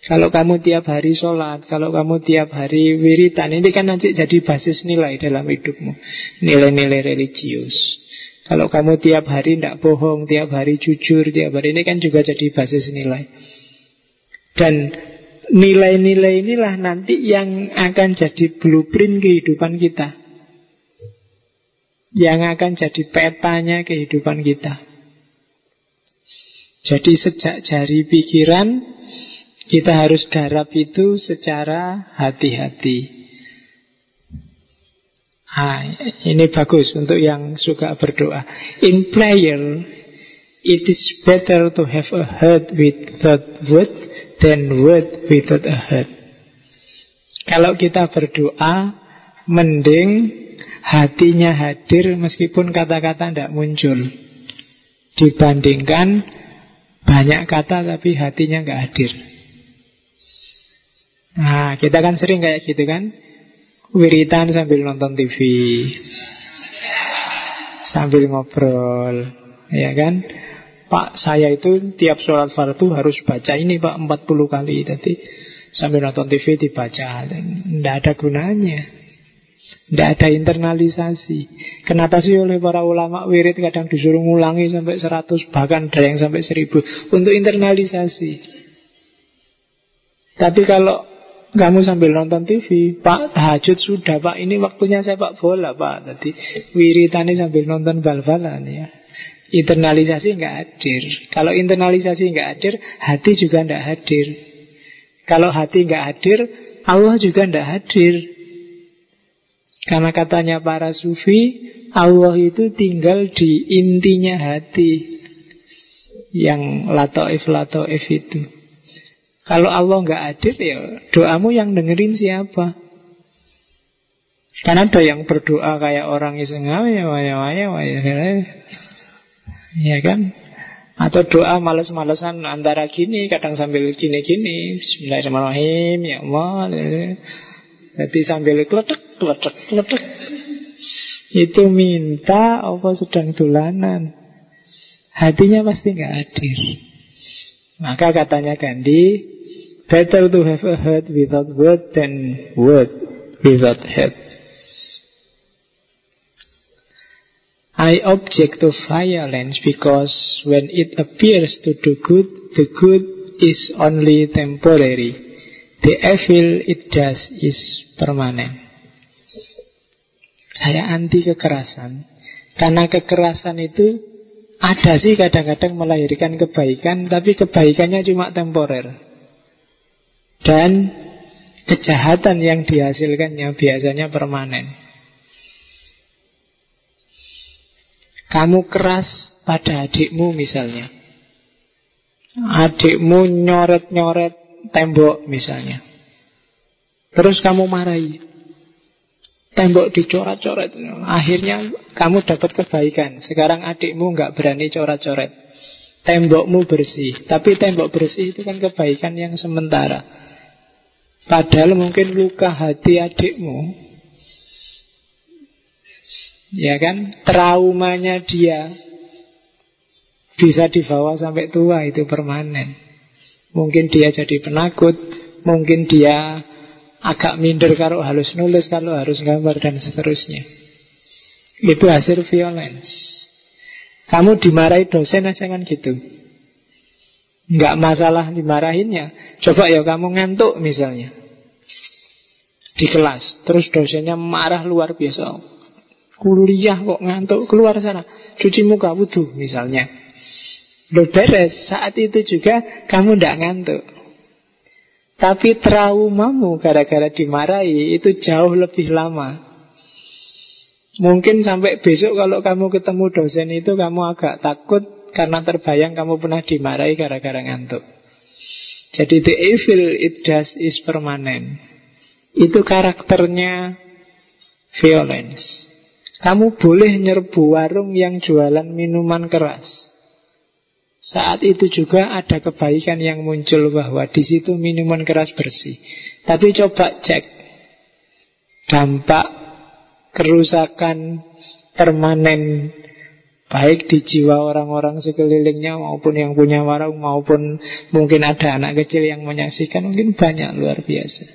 kalau kamu tiap hari sholat, kalau kamu tiap hari wiritan, ini kan nanti jadi basis nilai dalam hidupmu. Nilai-nilai religius. Kalau kamu tiap hari tidak bohong, tiap hari jujur, tiap hari ini kan juga jadi basis nilai. Dan nilai-nilai inilah nanti yang akan jadi blueprint kehidupan kita. Yang akan jadi petanya kehidupan kita. Jadi sejak jari pikiran kita harus garap itu secara hati-hati. Ah, ini bagus untuk yang suka berdoa. In prayer, it is better to have a heart without word than word without a heart. Kalau kita berdoa, mending hatinya hadir meskipun kata-kata tidak muncul. Dibandingkan banyak kata tapi hatinya nggak hadir. Nah, kita kan sering kayak gitu kan? Wiritan sambil nonton TV Sambil ngobrol. Ya kan? Pak, saya itu tiap sholat fardu harus baca ini Pak 40 kali. Tadi sambil nonton TV dibaca. Tidak ada gunanya tidak ada internalisasi. Kenapa sih oleh para ulama wirid kadang disuruh ngulangi sampai 100 Bahkan ada yang sampai 1000 Untuk internalisasi. Tapi kalau kamu sambil nonton TV Pak tahajud sudah Pak. Ini waktunya sepak bola Pak. Tadi wiritani sambil nonton bal-balan ya. Internalisasi nggak hadir. Kalau internalisasi nggak hadir Hati juga nggak hadir. Kalau hati nggak hadir Allah juga nggak hadir Karena katanya para sufi Allah itu tinggal di intinya hati Yang latoif latoif itu kalau Allah nggak hadir ya doamu yang dengerin siapa? Karena ada yang berdoa kayak orang iseng ya, ya, ya, ya, ya kan? Atau doa males-malesan antara gini, kadang sambil gini-gini. Bismillahirrahmanirrahim, ya Allah. Jadi sambil kletek, kletek, kletek. Itu minta apa sedang dolanan. Hatinya pasti nggak hadir. Maka katanya Gandhi, Better to have a head without word than word without head. I object to violence because when it appears to do good, the good is only temporary. The evil it does is permanent. Saya anti kekerasan karena kekerasan itu ada sih kadang-kadang melahirkan kebaikan, tapi kebaikannya cuma temporer. Dan kejahatan yang dihasilkannya biasanya permanen. Kamu keras pada adikmu misalnya. Adikmu nyoret-nyoret tembok misalnya. Terus kamu marahi. Tembok dicoret-coret. Akhirnya kamu dapat kebaikan. Sekarang adikmu nggak berani coret-coret. Tembokmu bersih. Tapi tembok bersih itu kan kebaikan yang sementara. Padahal mungkin luka hati adikmu. Ya kan? Traumanya dia bisa dibawa sampai tua itu permanen. Mungkin dia jadi penakut, mungkin dia agak minder kalau harus nulis, kalau harus gambar dan seterusnya. Itu hasil violence. Kamu dimarahi dosen aja kan gitu. Nggak masalah dimarahinnya. Coba ya kamu ngantuk misalnya. Di kelas. Terus dosennya marah luar biasa. Kuliah kok ngantuk. Keluar sana. Cuci muka wudhu misalnya. Lo beres. Saat itu juga kamu ndak ngantuk. Tapi traumamu gara-gara dimarahi itu jauh lebih lama. Mungkin sampai besok kalau kamu ketemu dosen itu kamu agak takut karena terbayang kamu pernah dimarahi gara-gara ngantuk. Jadi the evil it does is permanent. Itu karakternya violence. Kamu boleh nyerbu warung yang jualan minuman keras. Saat itu juga ada kebaikan yang muncul bahwa di situ minuman keras bersih. Tapi coba cek dampak kerusakan permanen baik di jiwa orang-orang sekelilingnya maupun yang punya warung maupun mungkin ada anak kecil yang menyaksikan mungkin banyak luar biasa.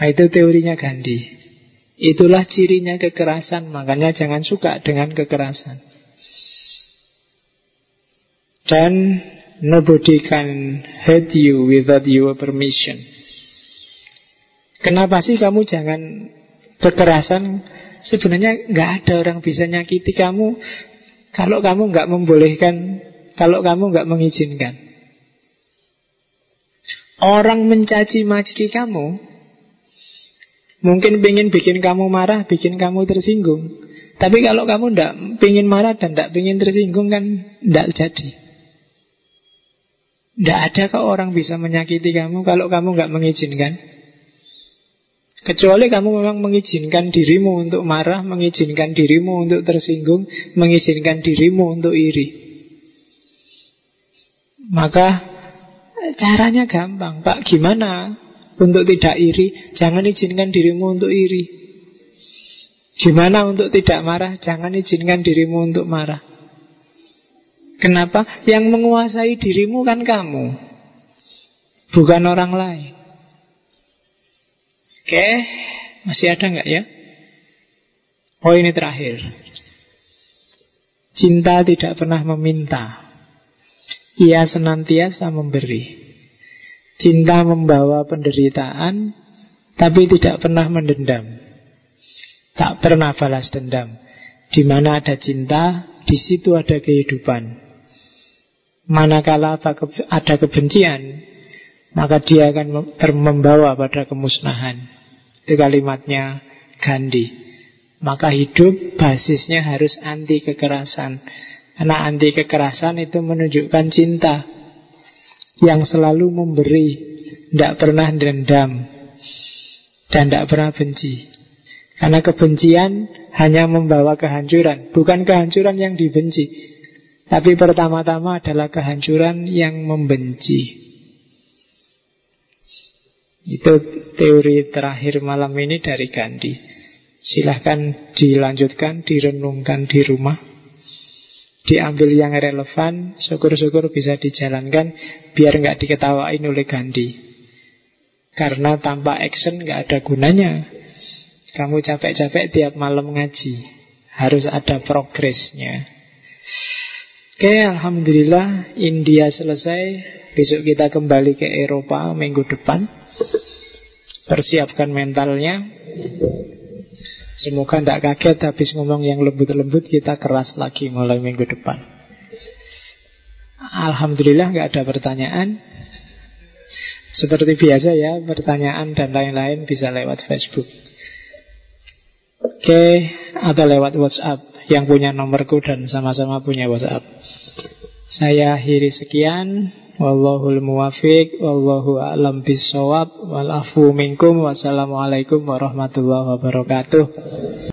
Nah, itu teorinya Gandhi. Itulah cirinya kekerasan, makanya jangan suka dengan kekerasan. Dan nobody can hurt you without your permission. Kenapa sih kamu jangan kekerasan? Sebenarnya nggak ada orang bisa nyakiti kamu kalau kamu nggak membolehkan, kalau kamu nggak mengizinkan. Orang mencaci maki kamu, mungkin ingin bikin kamu marah, bikin kamu tersinggung. Tapi kalau kamu tidak ingin marah dan tidak ingin tersinggung kan tidak jadi. Tidak ada kok orang bisa menyakiti kamu kalau kamu nggak mengizinkan. Kecuali kamu memang mengizinkan dirimu untuk marah, mengizinkan dirimu untuk tersinggung, mengizinkan dirimu untuk iri. Maka caranya gampang, Pak. Gimana untuk tidak iri? Jangan izinkan dirimu untuk iri. Gimana untuk tidak marah? Jangan izinkan dirimu untuk marah. Kenapa? Yang menguasai dirimu kan kamu. Bukan orang lain. Oke Masih ada nggak ya? Oh ini terakhir. Cinta tidak pernah meminta. Ia senantiasa memberi. Cinta membawa penderitaan Tapi tidak pernah mendendam. Tak pernah balas dendam. Di mana ada cinta, di situ ada kehidupan. Manakala ada kebencian Maka dia akan membawa pada kemusnahan. Itu kalimatnya Gandhi. Maka hidup basisnya harus anti kekerasan. Karena anti kekerasan itu menunjukkan cinta Yang selalu memberi Tidak pernah dendam Dan tidak pernah benci. Karena kebencian hanya membawa kehancuran Bukan kehancuran yang dibenci tapi pertama-tama adalah kehancuran yang membenci. Itu teori terakhir malam ini dari Gandhi. Silahkan dilanjutkan, direnungkan di rumah. Diambil yang relevan, syukur-syukur bisa dijalankan biar nggak diketawain oleh Gandhi. Karena tanpa action nggak ada gunanya. Kamu capek-capek tiap malam ngaji. Harus ada progresnya. Oke, Alhamdulillah India selesai. Besok kita kembali ke Eropa minggu depan. Persiapkan mentalnya. Semoga tidak kaget habis ngomong yang lembut-lembut Kita keras lagi mulai minggu depan. Alhamdulillah nggak ada pertanyaan. Seperti biasa ya Pertanyaan dan lain-lain bisa lewat Facebook. Oke, atau lewat WhatsApp yang punya nomorku dan sama-sama punya WhatsApp. Saya akhiri sekian. Wallahul muwafiq, wallahu a'lam bisawab, wal afu minkum, wassalamualaikum warahmatullahi wabarakatuh.